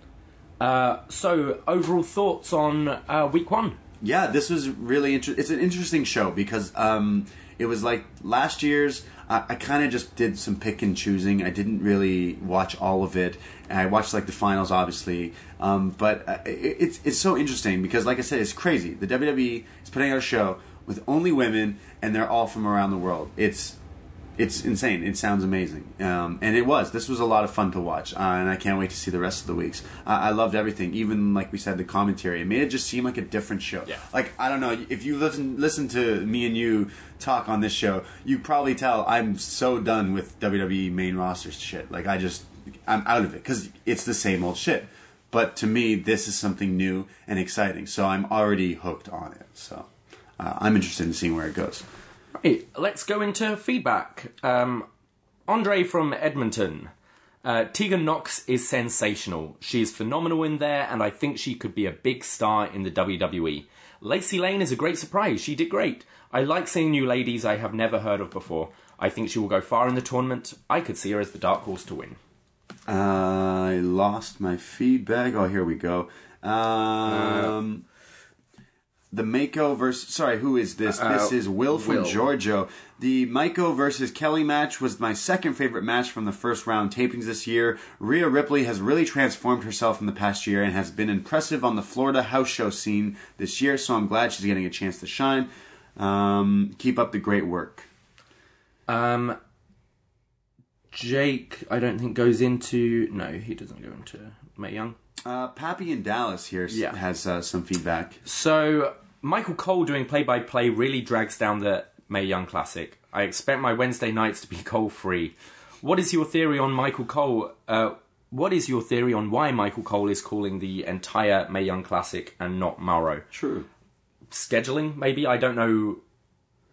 Uh, so, overall thoughts on uh, week one? Yeah, this was really interesting. It's an interesting show because um, it was like last year's. I, I kind of just did some pick and choosing. I didn't really watch all of it. And I watched like the finals, obviously. Um, but uh, it, it's it's so interesting because, like I said, it's crazy. The WWE is putting out a show with only women, and they're all from around the world. It's it's insane. It sounds amazing, um, and it was. This was a lot of fun to watch, uh, and I can't wait to see the rest of the weeks. I I loved everything, even like we said, the commentary. It made it just seem like a different show. Yeah. Like I don't know if you listen listen to me and you talk on this show, you probably tell I'm so done with WWE main roster shit. Like I just I'm out of it because it's the same old shit. But to me, this is something new and exciting, so I'm already hooked on it. So uh, I'm interested in seeing where it goes. Right, let's go into feedback. Um, Andre from Edmonton. Uh, Tegan Nox is sensational. She is phenomenal in there, and I think she could be a big star in the WWE. Lacey Lane is a great surprise. She did great. I like seeing new ladies I have never heard of before. I think she will go far in the tournament. I could see her as the dark horse to win. I lost my feedback. Oh, here we go. Um, the Mako versus. Sorry, who is this? this is Will from Will. Giorgio. The Maiko versus Kelly match was my second favorite match from the first round tapings this year. Rhea Ripley has really transformed herself in the past year and has been impressive on the Florida house show scene this year, so I'm glad she's getting a chance to shine. Um, keep up the great work. Um, Jake, I don't think goes into. No, he doesn't go into Mae Young. Uh, Pappy in Dallas here Yeah. has uh, some feedback. So Michael Cole doing play-by-play really drags down the Mae Young Classic. I expect my Wednesday nights to be Cole-free. What is your theory on Michael Cole? Uh, what is your theory on why Michael Cole is calling the entire Mae Young Classic and not Mauro? True. Scheduling, maybe I don't know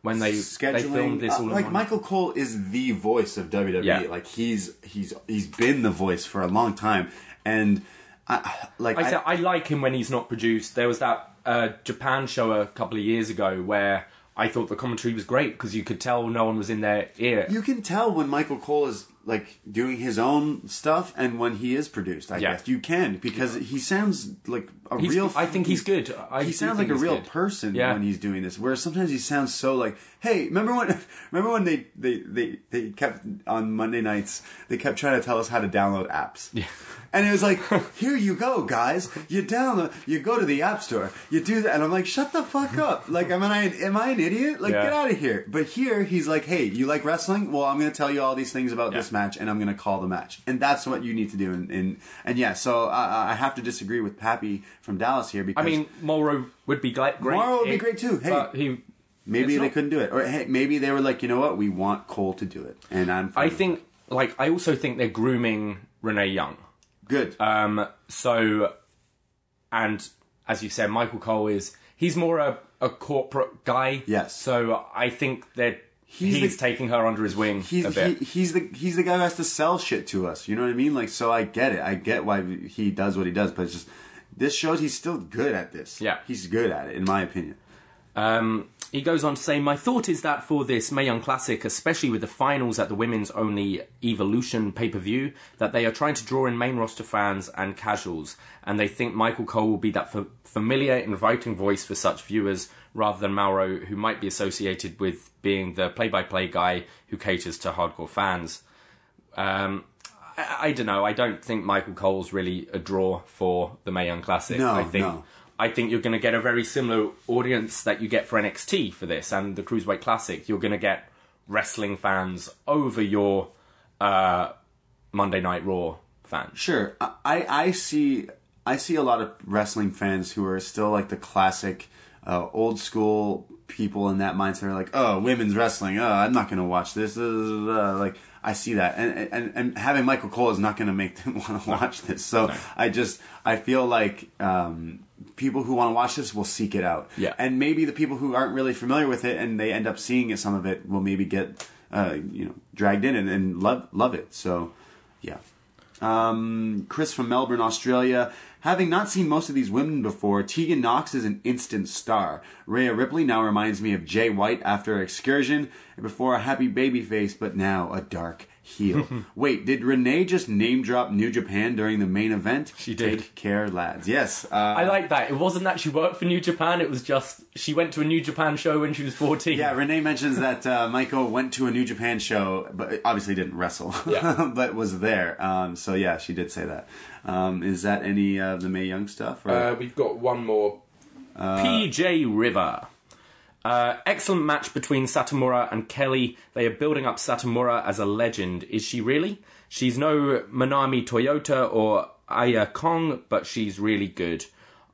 when they scheduling. they filmed this uh, all in like. Michael Cole is the voice of WWE. Yeah. Like he's he's he's been the voice for a long time, and I, like I, I, said, I like him when he's not produced. There was that uh, Japan show a couple of years ago where I thought the commentary was great because you could tell no one was in their ear. you can tell when Michael Cole is like doing his own stuff and when he is produced. I Yeah. guess you can because he sounds like a He's- real. I think he's good. I he sounds like a real good. person Yeah. when he's doing this. Whereas sometimes he sounds so like, hey, remember when? Remember when they they they they kept on Monday nights they kept trying to tell us how to download apps. Yeah. And it was like, here you go, guys. You download, you go to the app store, you do that, and I'm like, shut the fuck up. Like, am I am I an idiot? Like, Yeah. get out of here. But here, he's like, hey, you like wrestling? Well, I'm going to tell you all these things about this match, and I'm going to call the match, and that's what you need to do. And and, and yeah, so I, I have to disagree with Pappy from Dallas here because I mean, Mauro would be great. Mauro would be great too. Hey. he. Maybe it's they not- couldn't do it, or hey, maybe they were like, you know what, we want Cole to do it, and I'm. fine I with it. think, like, I also think they're grooming Renee Young. good. Um, so, and as you said, Michael Cole is he's more a, a corporate guy. Yes. So I think that He's he's, the- taking her under his wing he's a bit. he, he's the he's the guy who has to sell shit to us. You know what I mean? Like, so I get it. I get why he does what he does, but it's just this shows he's still good at this. Yeah. he's good at it, in my opinion. Um, he goes on to say, My thought is that for this Mae Young Classic, especially with the finals at the women's only Evolution pay per view, that they are trying to draw in main roster fans and casuals, and they think Michael Cole will be that fa- familiar, inviting voice for such viewers rather than Mauro, who might be associated with being the play by play guy who caters to hardcore fans. Um, I, I don't know. I don't think Michael Cole's really a draw for the Mae Young Classic. No, I think no. I think you're going to get a very similar audience that you get for NXT for this and the Cruiserweight Classic. You're going to get wrestling fans over your uh, Monday Night Raw fans. Sure, I I see I see a lot of wrestling fans who are still like the classic, uh, old school people in that mindset. Are like, oh, women's wrestling. Oh, I'm not gonna watch this. Uh, like I see that, and and and having Michael Cole is not gonna make them want to watch this. So I just I feel like. Um, People who want to watch this will seek it out, Yeah. and maybe the people who aren't really familiar with it and they end up seeing it, some of it will maybe get, uh, you know, dragged in and, and love love it. So, yeah. Um, Chris from Melbourne, Australia. Having not seen most of these women before, Tegan Nox is an instant star. Rhea Ripley now reminds me of Jay White after Excursion, and before a happy baby face, but now a dark heel. Wait, did Renee just name drop New Japan during the main event? She did. Take care, lads. Yes. Uh, I like that. It wasn't that she worked for New Japan. It was just she went to a New Japan show when she was fourteen. Yeah, Renee mentions that uh, Michael went to a New Japan show, but obviously didn't wrestle, Yeah. but was there. Um, so yeah, she did say that. Um, is that any of the Mae Young stuff? Or? Uh, we've got one more. PJ River. Uh, excellent match between Satomura and Kelly. They are building up Satomura as a legend. Is she really? She's no Manami Toyota or Aja Kong, but she's really good.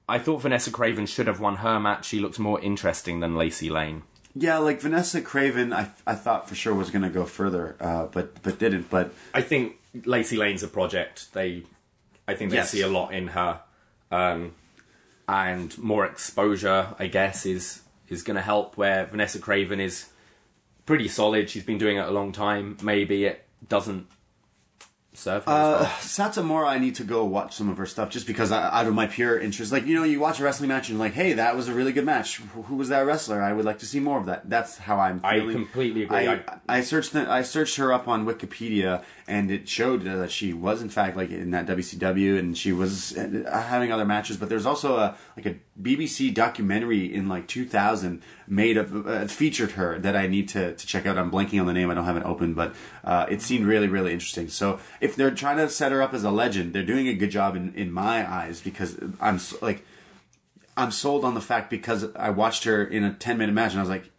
I thought Vanessa Kraven should have won her match. She looks more interesting than Lacey Lane. yeah, like Vanessa Kraven, I, I thought for sure was going to go further, uh, but but didn't. But I think Lacey Lane's a project. They, I think they Yes. see a lot in her, um, and more exposure. I guess is is going to help. Where Vanessa Kraven is pretty solid. She's been doing it a long time. Maybe it doesn't her. Uh. Satomura, I need to go watch some of her stuff just because I, out of my pure interest. Like, you know, you watch a wrestling match and you're like, hey, that was a really good match. Who was that wrestler? I would like to see more of that. That's how I'm I completely agree. I, I- I searched the, I searched her up on Wikipedia and it showed that she was in fact like in that WCW and she was uh, having other matches. But there's also a like a BBC documentary in like 2000 made of uh, featured her that I need to, to check out. I'm blanking on the name. I don't have it open, but uh, it seemed really really interesting. So if they're trying to set her up as a legend, they're doing a good job in in my eyes because I'm like. I'm sold on the fact because I watched her in a 10 minute match and I was like,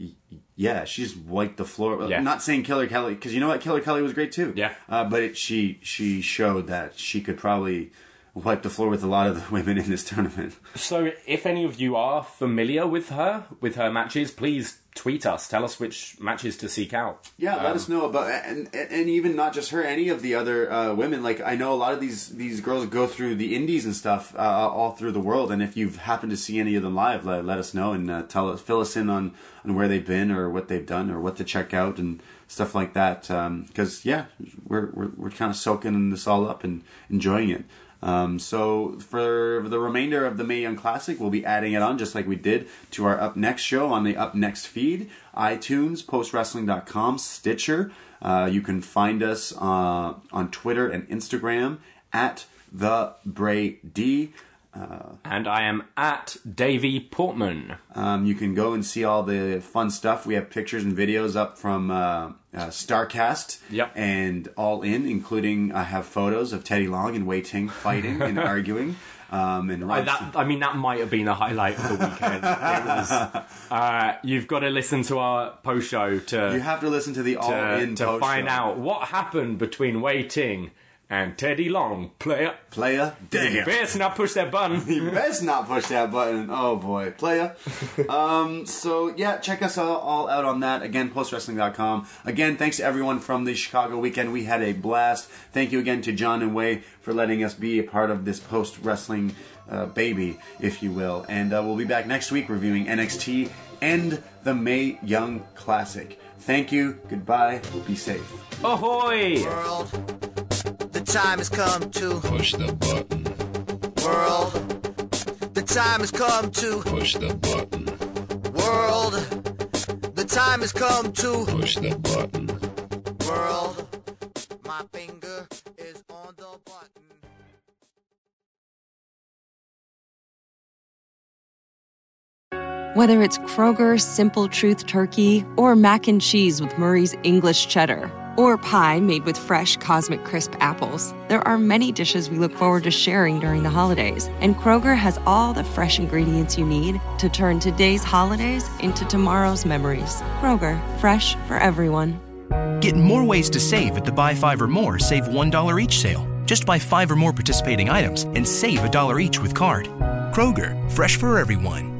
yeah, she's wiped the floor. Yeah. Not saying Killer Kelly because you know what, Killer Kelly was great too. Yeah. Uh, but it, she she showed that she could probably wipe the floor with a lot of the women in this tournament. So, if any of you are familiar with her, with her matches, please tweet us. Tell us which matches to seek out. Yeah, let us know about and and and even not just her, any of the other uh, women. Like I know a lot of these these girls go through the indies and stuff uh, all through the world. And if you've happened to see any of them live, let, let us know and uh, tell us, fill us in on on where they've been or what they've done or what to check out and stuff like that. Because yeah, we're we're we're kind of soaking this all up and enjoying it. Um, so for the remainder of the Mae Young Classic, we'll be adding it on just like we did to our Up Next show on the Up Next feed, iTunes, postwrestling.com, Stitcher. Uh, you can find us uh, on Twitter and Instagram at the Bray D. And I am at Davie Portman. Um, you can go and see all the fun stuff. We have pictures and videos up from uh, uh, Starcast Yep. and All In, including I have photos of Teddy Long and Wai Ting fighting and arguing. Um, and I, that, I mean, that might have been a highlight of the weekend. it was. Uh, you've got to listen to our post show to you have to listen to the All to, In to post find show. out what happened between Wai Ting and Teddy Long. Player, Player, damn. best not push that button. You best not push that button. Oh boy, player. um, so yeah, check us all, all out on that. Again, postwrestling.com. Again, thanks to everyone from the Chicago weekend. We had a blast. Thank you again to John and Wai for letting us be a part of this post wrestling uh, baby, if you will. And uh, we'll be back next week reviewing NXT and the Mae Young Classic. Thank you. Goodbye. Be safe. Ahoy! World, the time has come to Push the button. world. The time has come to Push the button. world. The time has come to Push the button. world. My finger is on the button. Whether it's Kroger's Simple Truth Turkey or mac and cheese with Murray's English Cheddar or pie made with fresh Cosmic Crisp apples. There are many dishes we look forward to sharing during the holidays, and Kroger has all the fresh ingredients you need to turn today's holidays into tomorrow's memories. Kroger, fresh for everyone. Get more ways to save at the Buy Five or More Save $1 each sale. Just buy five or more participating items and save a dollar each with card. Kroger, fresh for everyone.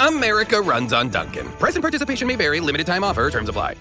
America runs on Dunkin'. Present participation may vary, limited time offer, terms apply.